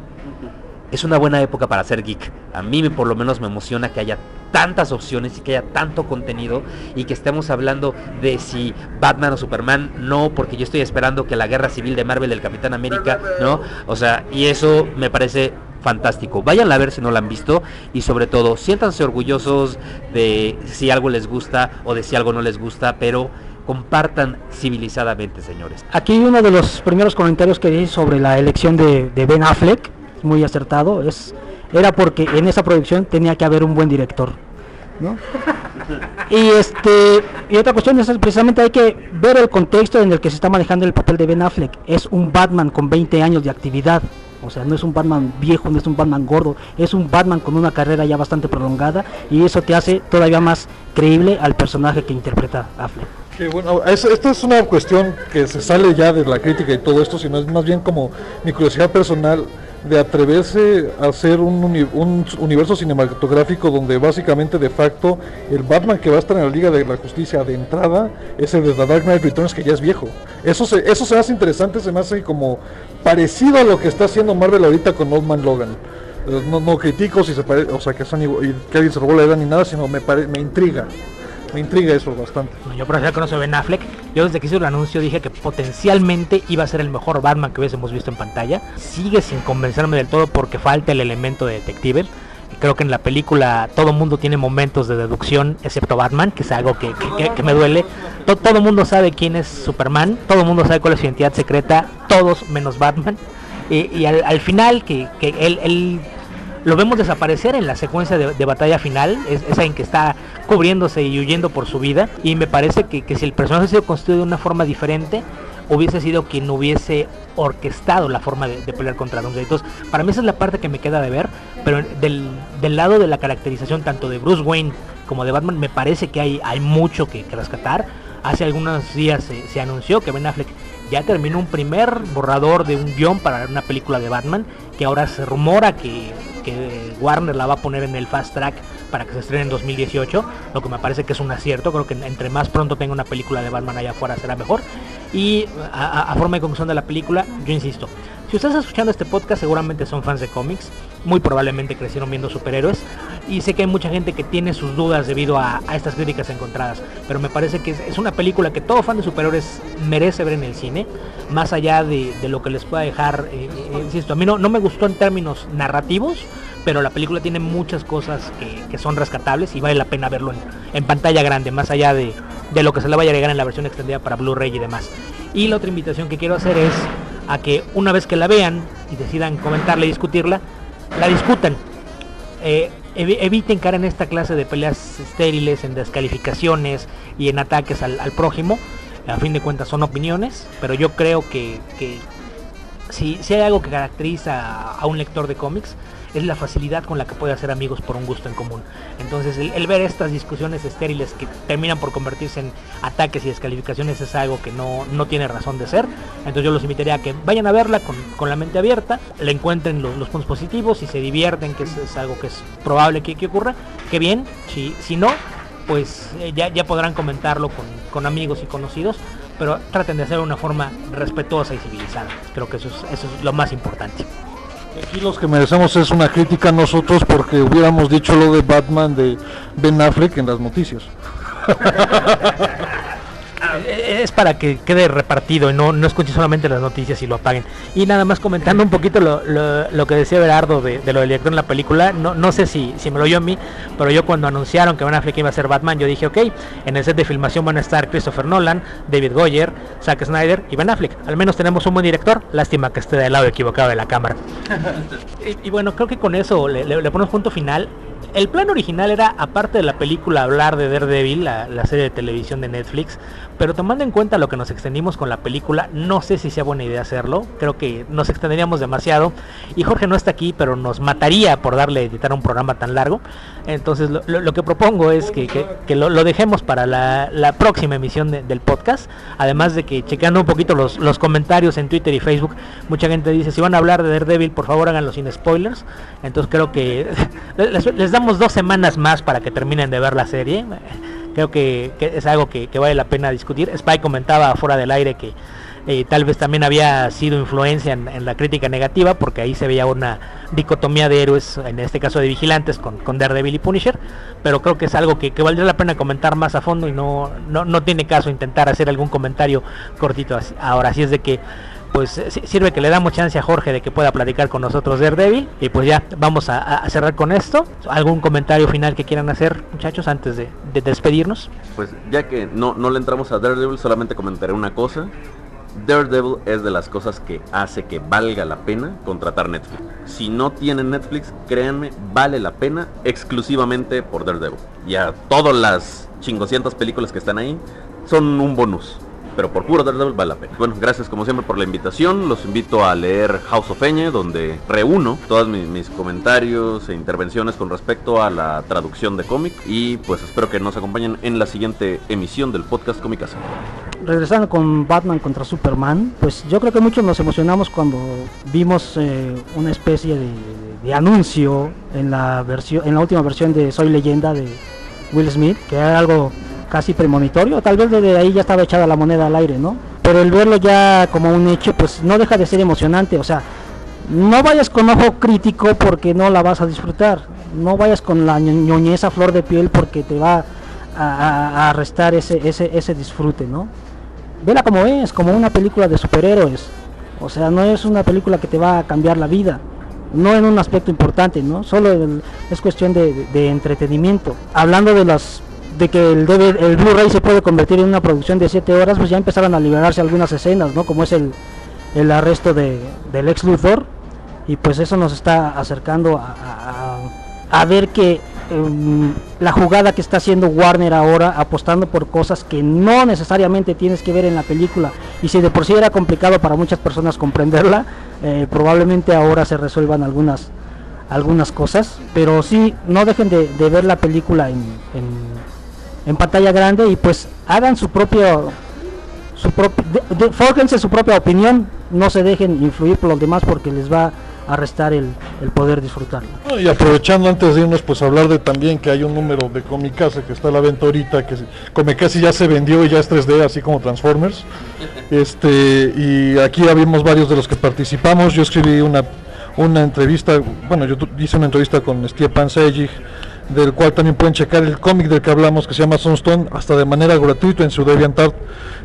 Es una buena época para ser geek. A mí por lo menos me emociona que haya tantas opciones y que haya tanto contenido y que estemos hablando de si Batman o Superman, no, porque yo estoy esperando que la guerra civil de Marvel del Capitán América, ¿no? O sea, y eso me parece fantástico. Vayan a ver si no la han visto y sobre todo siéntanse orgullosos de si algo les gusta o de si algo no les gusta, pero compartan civilizadamente, señores. Aquí uno de los primeros comentarios que di sobre la elección de, Ben Affleck, muy acertado, es era porque en esa producción tenía que haber un buen director. ¿no? y este y otra cuestión es precisamente hay que ver el contexto en el que se está manejando el papel de Ben Affleck. Es un Batman con 20 años de actividad. O sea, no es un Batman viejo, no es un Batman gordo, es un Batman con una carrera ya bastante prolongada y eso te hace todavía más creíble al personaje que interpreta Affleck bueno, esta es una cuestión que se sale ya de la crítica y todo esto, sino es más bien como mi curiosidad personal de atreverse a hacer un, un, universo cinematográfico donde básicamente de facto el Batman que va a estar en la Liga de la Justicia de entrada es el de The Dark Knight Returns que ya es viejo. Eso se, eso se hace interesante, se me hace como parecido a lo que está haciendo Marvel ahorita con Old Man Logan. Eh, no, no critico si se parece, o sea que son que alguien se robó la edad ni nada, sino me, me intriga. Me intriga eso bastante. yo por ejemplo conozco a Ben Affleck. Yo desde que hice el anuncio dije que potencialmente iba a ser el mejor Batman que hubiésemos visto en pantalla. Sigue sin convencerme del todo porque falta el elemento de detective. Creo que en la película todo mundo tiene momentos de deducción, excepto Batman, que es algo que, me duele. Todo, el mundo sabe quién es Superman, todo mundo sabe cuál es su identidad secreta, todos menos Batman. Y, al, final, que, él, él lo vemos desaparecer en la secuencia de, batalla final, es, esa en que está cubriéndose y huyendo por su vida. Y me parece que, si el personaje se construido de una forma diferente, hubiese sido quien hubiese orquestado la forma de, pelear contra los Entonces, para mí esa es la parte que me queda de ver, pero del, lado de la caracterización tanto de Bruce Wayne como de Batman, me parece que hay, hay mucho que, rescatar. Hace algunos días se, se anunció que Ben Affleck ya terminó un primer borrador de un guion para una película de Batman, que ahora se rumora que que Warner la va a poner en el fast track para que se estrene en 2018, lo que me parece que es un acierto, creo que entre más pronto tenga una película de Batman allá afuera será mejor. Y a, forma de conclusión de la película, yo insisto, si ustedes están escuchando este podcast seguramente son fans de cómics, muy probablemente crecieron viendo superhéroes. Y sé que hay mucha gente que tiene sus dudas debido a, estas críticas encontradas, pero me parece que es, una película que todo fan de superhéroes merece ver en el cine, más allá de, lo que les pueda dejar, eh, eh, insisto, a mí no, no me gustó en términos narrativos, pero la película tiene muchas cosas que, son rescatables y vale la pena verlo en, en pantalla grande, más allá de, de, lo que se le vaya a llegar en la versión extendida para Blu-ray y demás. Y la otra invitación que quiero hacer es a que una vez que la vean y decidan comentarla y discutirla, la discutan. Eh, eviten caer en esta clase de peleas estériles, en descalificaciones y en ataques al, prójimo. A fin de cuentas son opiniones, pero yo creo que, que si, si, hay algo que caracteriza a un lector de cómics es la facilidad con la que puede hacer amigos por un gusto en común. Entonces el, el, ver estas discusiones estériles que terminan por convertirse en ataques y descalificaciones es algo que no, no tiene razón de ser. Entonces yo los invitaría a que vayan a verla con, con la mente abierta, le encuentren los, los, puntos positivos y se divierten, que es, es algo que es probable que, que, ocurra, que bien, si, si no, pues eh, ya, ya podrán comentarlo con, con amigos y conocidos pero traten de hacerlo de una forma respetuosa y civilizada. Creo que eso es, eso es lo más importante. Aquí los que merecemos es una crítica nosotros porque hubiéramos dicho lo de Batman de Ben Affleck en las noticias. es para que quede repartido y no, no escuchen solamente las noticias y lo apaguen. Y nada más comentando un poquito lo, lo, lo que decía Berardo de, de, lo del director en la película, no, no sé si, si me lo oyó a mí, pero yo cuando anunciaron que Ben Affleck iba a ser Batman, yo dije, ok, en el set de filmación van a estar Christopher Nolan, David Goyer, Zack Snyder y Ben Affleck. Al menos tenemos un buen director, lástima que esté del lado equivocado de la cámara. y, y, bueno, creo que con eso le, le, le ponemos punto final el plan original era, aparte de la película, hablar de Daredevil, la, la, serie de televisión de Netflix, pero tomando en cuenta lo que nos extendimos con la película, no sé si sea buena idea hacerlo, creo que nos extenderíamos demasiado, y Jorge no está aquí, pero nos mataría por darle a editar un programa tan largo, entonces lo, que propongo es que, que, lo, dejemos para la, la próxima emisión de, del podcast, además de que checando un poquito los, los comentarios en Twitter y Facebook, mucha gente dice, si van a hablar de Daredevil, por favor háganlo sin spoilers, entonces creo que les damos dos semanas más para que terminen de ver la serie. Creo que, es algo que, vale la pena discutir. Spy comentaba fuera del aire que eh, tal vez también había sido influencia en, en, la crítica negativa, porque ahí se veía una dicotomía de héroes, en este caso de vigilantes, con, con Daredevil y Punisher. Pero creo que es algo que, que valdría la pena comentar más a fondo y no, no, no tiene caso intentar hacer algún comentario cortito ahora. Así es de que pues sirve que le damos chance a Jorge de que pueda platicar con nosotros de Daredevil. Y pues ya, vamos a, a, cerrar con esto. ¿Algún comentario final que quieran hacer, muchachos, antes de, de despedirnos? Pues ya que no, no le entramos a Daredevil, solamente comentaré una cosa. Daredevil es de las cosas que hace que valga la pena contratar Netflix. Si no tienen Netflix, créanme, vale la pena exclusivamente por Daredevil. Ya todas las chingoscientas películas que están ahí son un bonus pero por puro Daredevil vale la pena. Bueno, gracias como siempre por la invitación. Los invito a leer House of Eñe, donde reúno todos mis, mis, comentarios e intervenciones con respecto a la traducción de cómic. Y pues espero que nos acompañen en la siguiente emisión del podcast Cómicas. Regresando con Batman contra Superman, pues yo creo que muchos nos emocionamos cuando vimos eh, una especie de, de, anuncio en la versión, en la última versión de Soy Leyenda de Will Smith, que era algo casi premonitorio, tal vez desde ahí ya estaba echada la moneda al aire, ¿no? Pero el verlo ya como un hecho, pues no deja de ser emocionante, o sea, no vayas con ojo crítico porque no la vas a disfrutar, no vayas con la ñoñeza flor de piel porque te va a, a, restar ese, ese, ese disfrute, ¿no? Vela como es, como una película de superhéroes, o sea, no es una película que te va a cambiar la vida, no en un aspecto importante, ¿no? Solo es cuestión de, de, entretenimiento. Hablando de las de que el, el Blu-ray se puede convertir en una producción de 7 horas, pues ya empezaron a liberarse algunas escenas, ¿no? Como es el, el arresto de, del ex Luthor, y pues eso nos está acercando a, a, ver que um, la jugada que está haciendo Warner ahora, apostando por cosas que no necesariamente tienes que ver en la película, y si de por sí era complicado para muchas personas comprenderla, eh, probablemente ahora se resuelvan algunas algunas cosas, pero sí, no dejen de, de ver la película en en pantalla grande y pues hagan su propio su propio de, su propia opinión no se dejen influir por los demás porque les va a restar el, el poder disfrutarlo. Y aprovechando antes de irnos pues hablar de también que hay un número de Comicase que está a la venta ahorita que Comicase ya se vendió y ya es 3D así como Transformers. Este y aquí habíamos varios de los que participamos. Yo escribí una una entrevista bueno yo hice una entrevista con Stepan Sejic del cual también pueden checar el cómic del que hablamos que se llama Sunstone hasta de manera gratuita en su DeviantArt.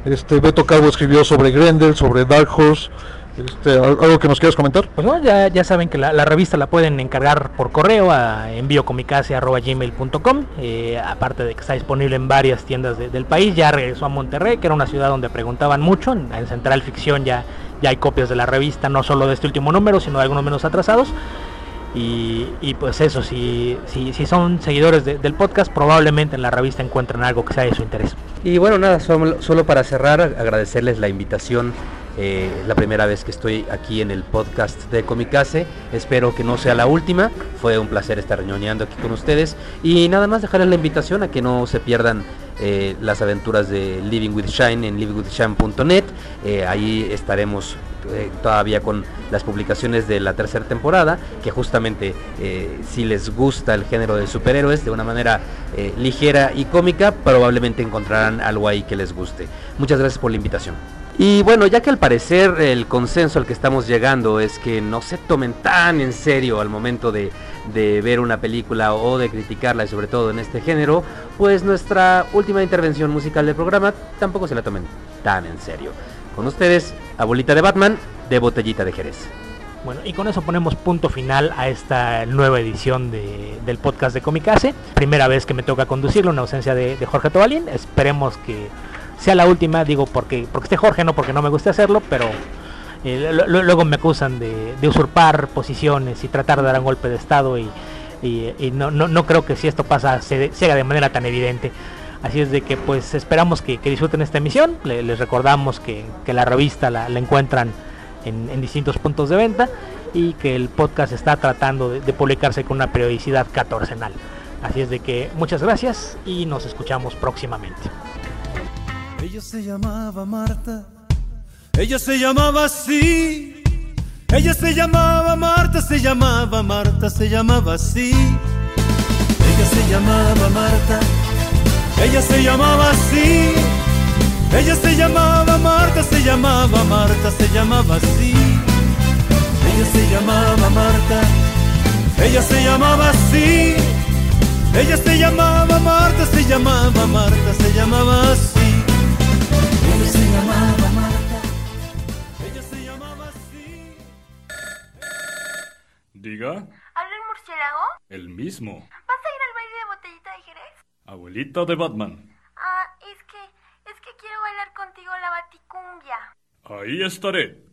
Este Beto Calvo escribió sobre Grendel, sobre Dark Horse Este, ¿Algo que nos quieras comentar? Pues no, ya, ya saben que la, revista la pueden encargar por correo a enviocomicase.gmail.com eh, aparte de que está disponible en varias tiendas de, del país, ya regresó a Monterrey, que era una ciudad donde preguntaban mucho, en, en Central Ficción ya, ya hay copias de la revista, no solo de este último número, sino de algunos menos atrasados. Y, pues eso, si, si, si son seguidores de, del podcast, probablemente en la revista encuentren algo que sea de su interés. Y bueno, nada, solo, solo para cerrar, agradecerles la invitación. Eh, la primera vez que estoy aquí en el podcast de Comicase. Espero que no sea la última. Fue un placer estar reñoneando aquí con ustedes. Y nada más dejarles la invitación a que no se pierdan eh, las aventuras de Living with Shine en livingwithshine.net. Eh, ahí estaremos eh, todavía con las publicaciones de la tercera temporada, que justamente eh, si les gusta el género de superhéroes de una manera eh, ligera y cómica, probablemente encontrarán algo ahí que les guste. Muchas gracias por la invitación. Y bueno, ya que al parecer el consenso al que estamos llegando es que no se tomen tan en serio al momento de, de ver una película o de criticarla, y sobre todo en este género, pues nuestra última intervención musical del programa tampoco se la tomen tan en serio. Con ustedes, Abuelita de Batman, de Botellita de Jerez. Bueno, y con eso ponemos punto final a esta nueva edición de, del podcast de Comicase. Primera vez que me toca conducirlo en ausencia de, Jorge Tobalín. Esperemos que sea la última, digo porque, porque esté Jorge, no porque no me guste hacerlo, pero eh, luego me acusan de, usurpar posiciones y tratar de dar un golpe de Estado y no, no, no, creo que si esto pasa se, se haga de manera tan evidente. Así es de que pues esperamos que, que disfruten esta emisión. Le, les recordamos que, que, la revista la, la encuentran en, en, distintos puntos de venta y que el podcast está tratando de, de publicarse con una periodicidad catorcenal. Así es de que muchas gracias y nos escuchamos próximamente. Ella se llamaba Marta, ella se llamaba así. Ella se llamaba Marta, se llamaba Marta, se llamaba así. Ella se llamaba Marta, ella se llamaba así. Ella se llamaba Marta, se llamaba Marta, se llamaba así. Ella se llamaba Marta, ella se llamaba así. Ella se llamaba Marta, se llamaba Marta, se llamaba así. Ella se llamaba Marta, ella se llamaba así. Diga. ¿Habla el murciélago? El mismo. ¿Vas a ir al baile de Jerez? Abuelita de Batman. Ah, es que, es que quiero bailar contigo la baticumbia. Ahí estaré.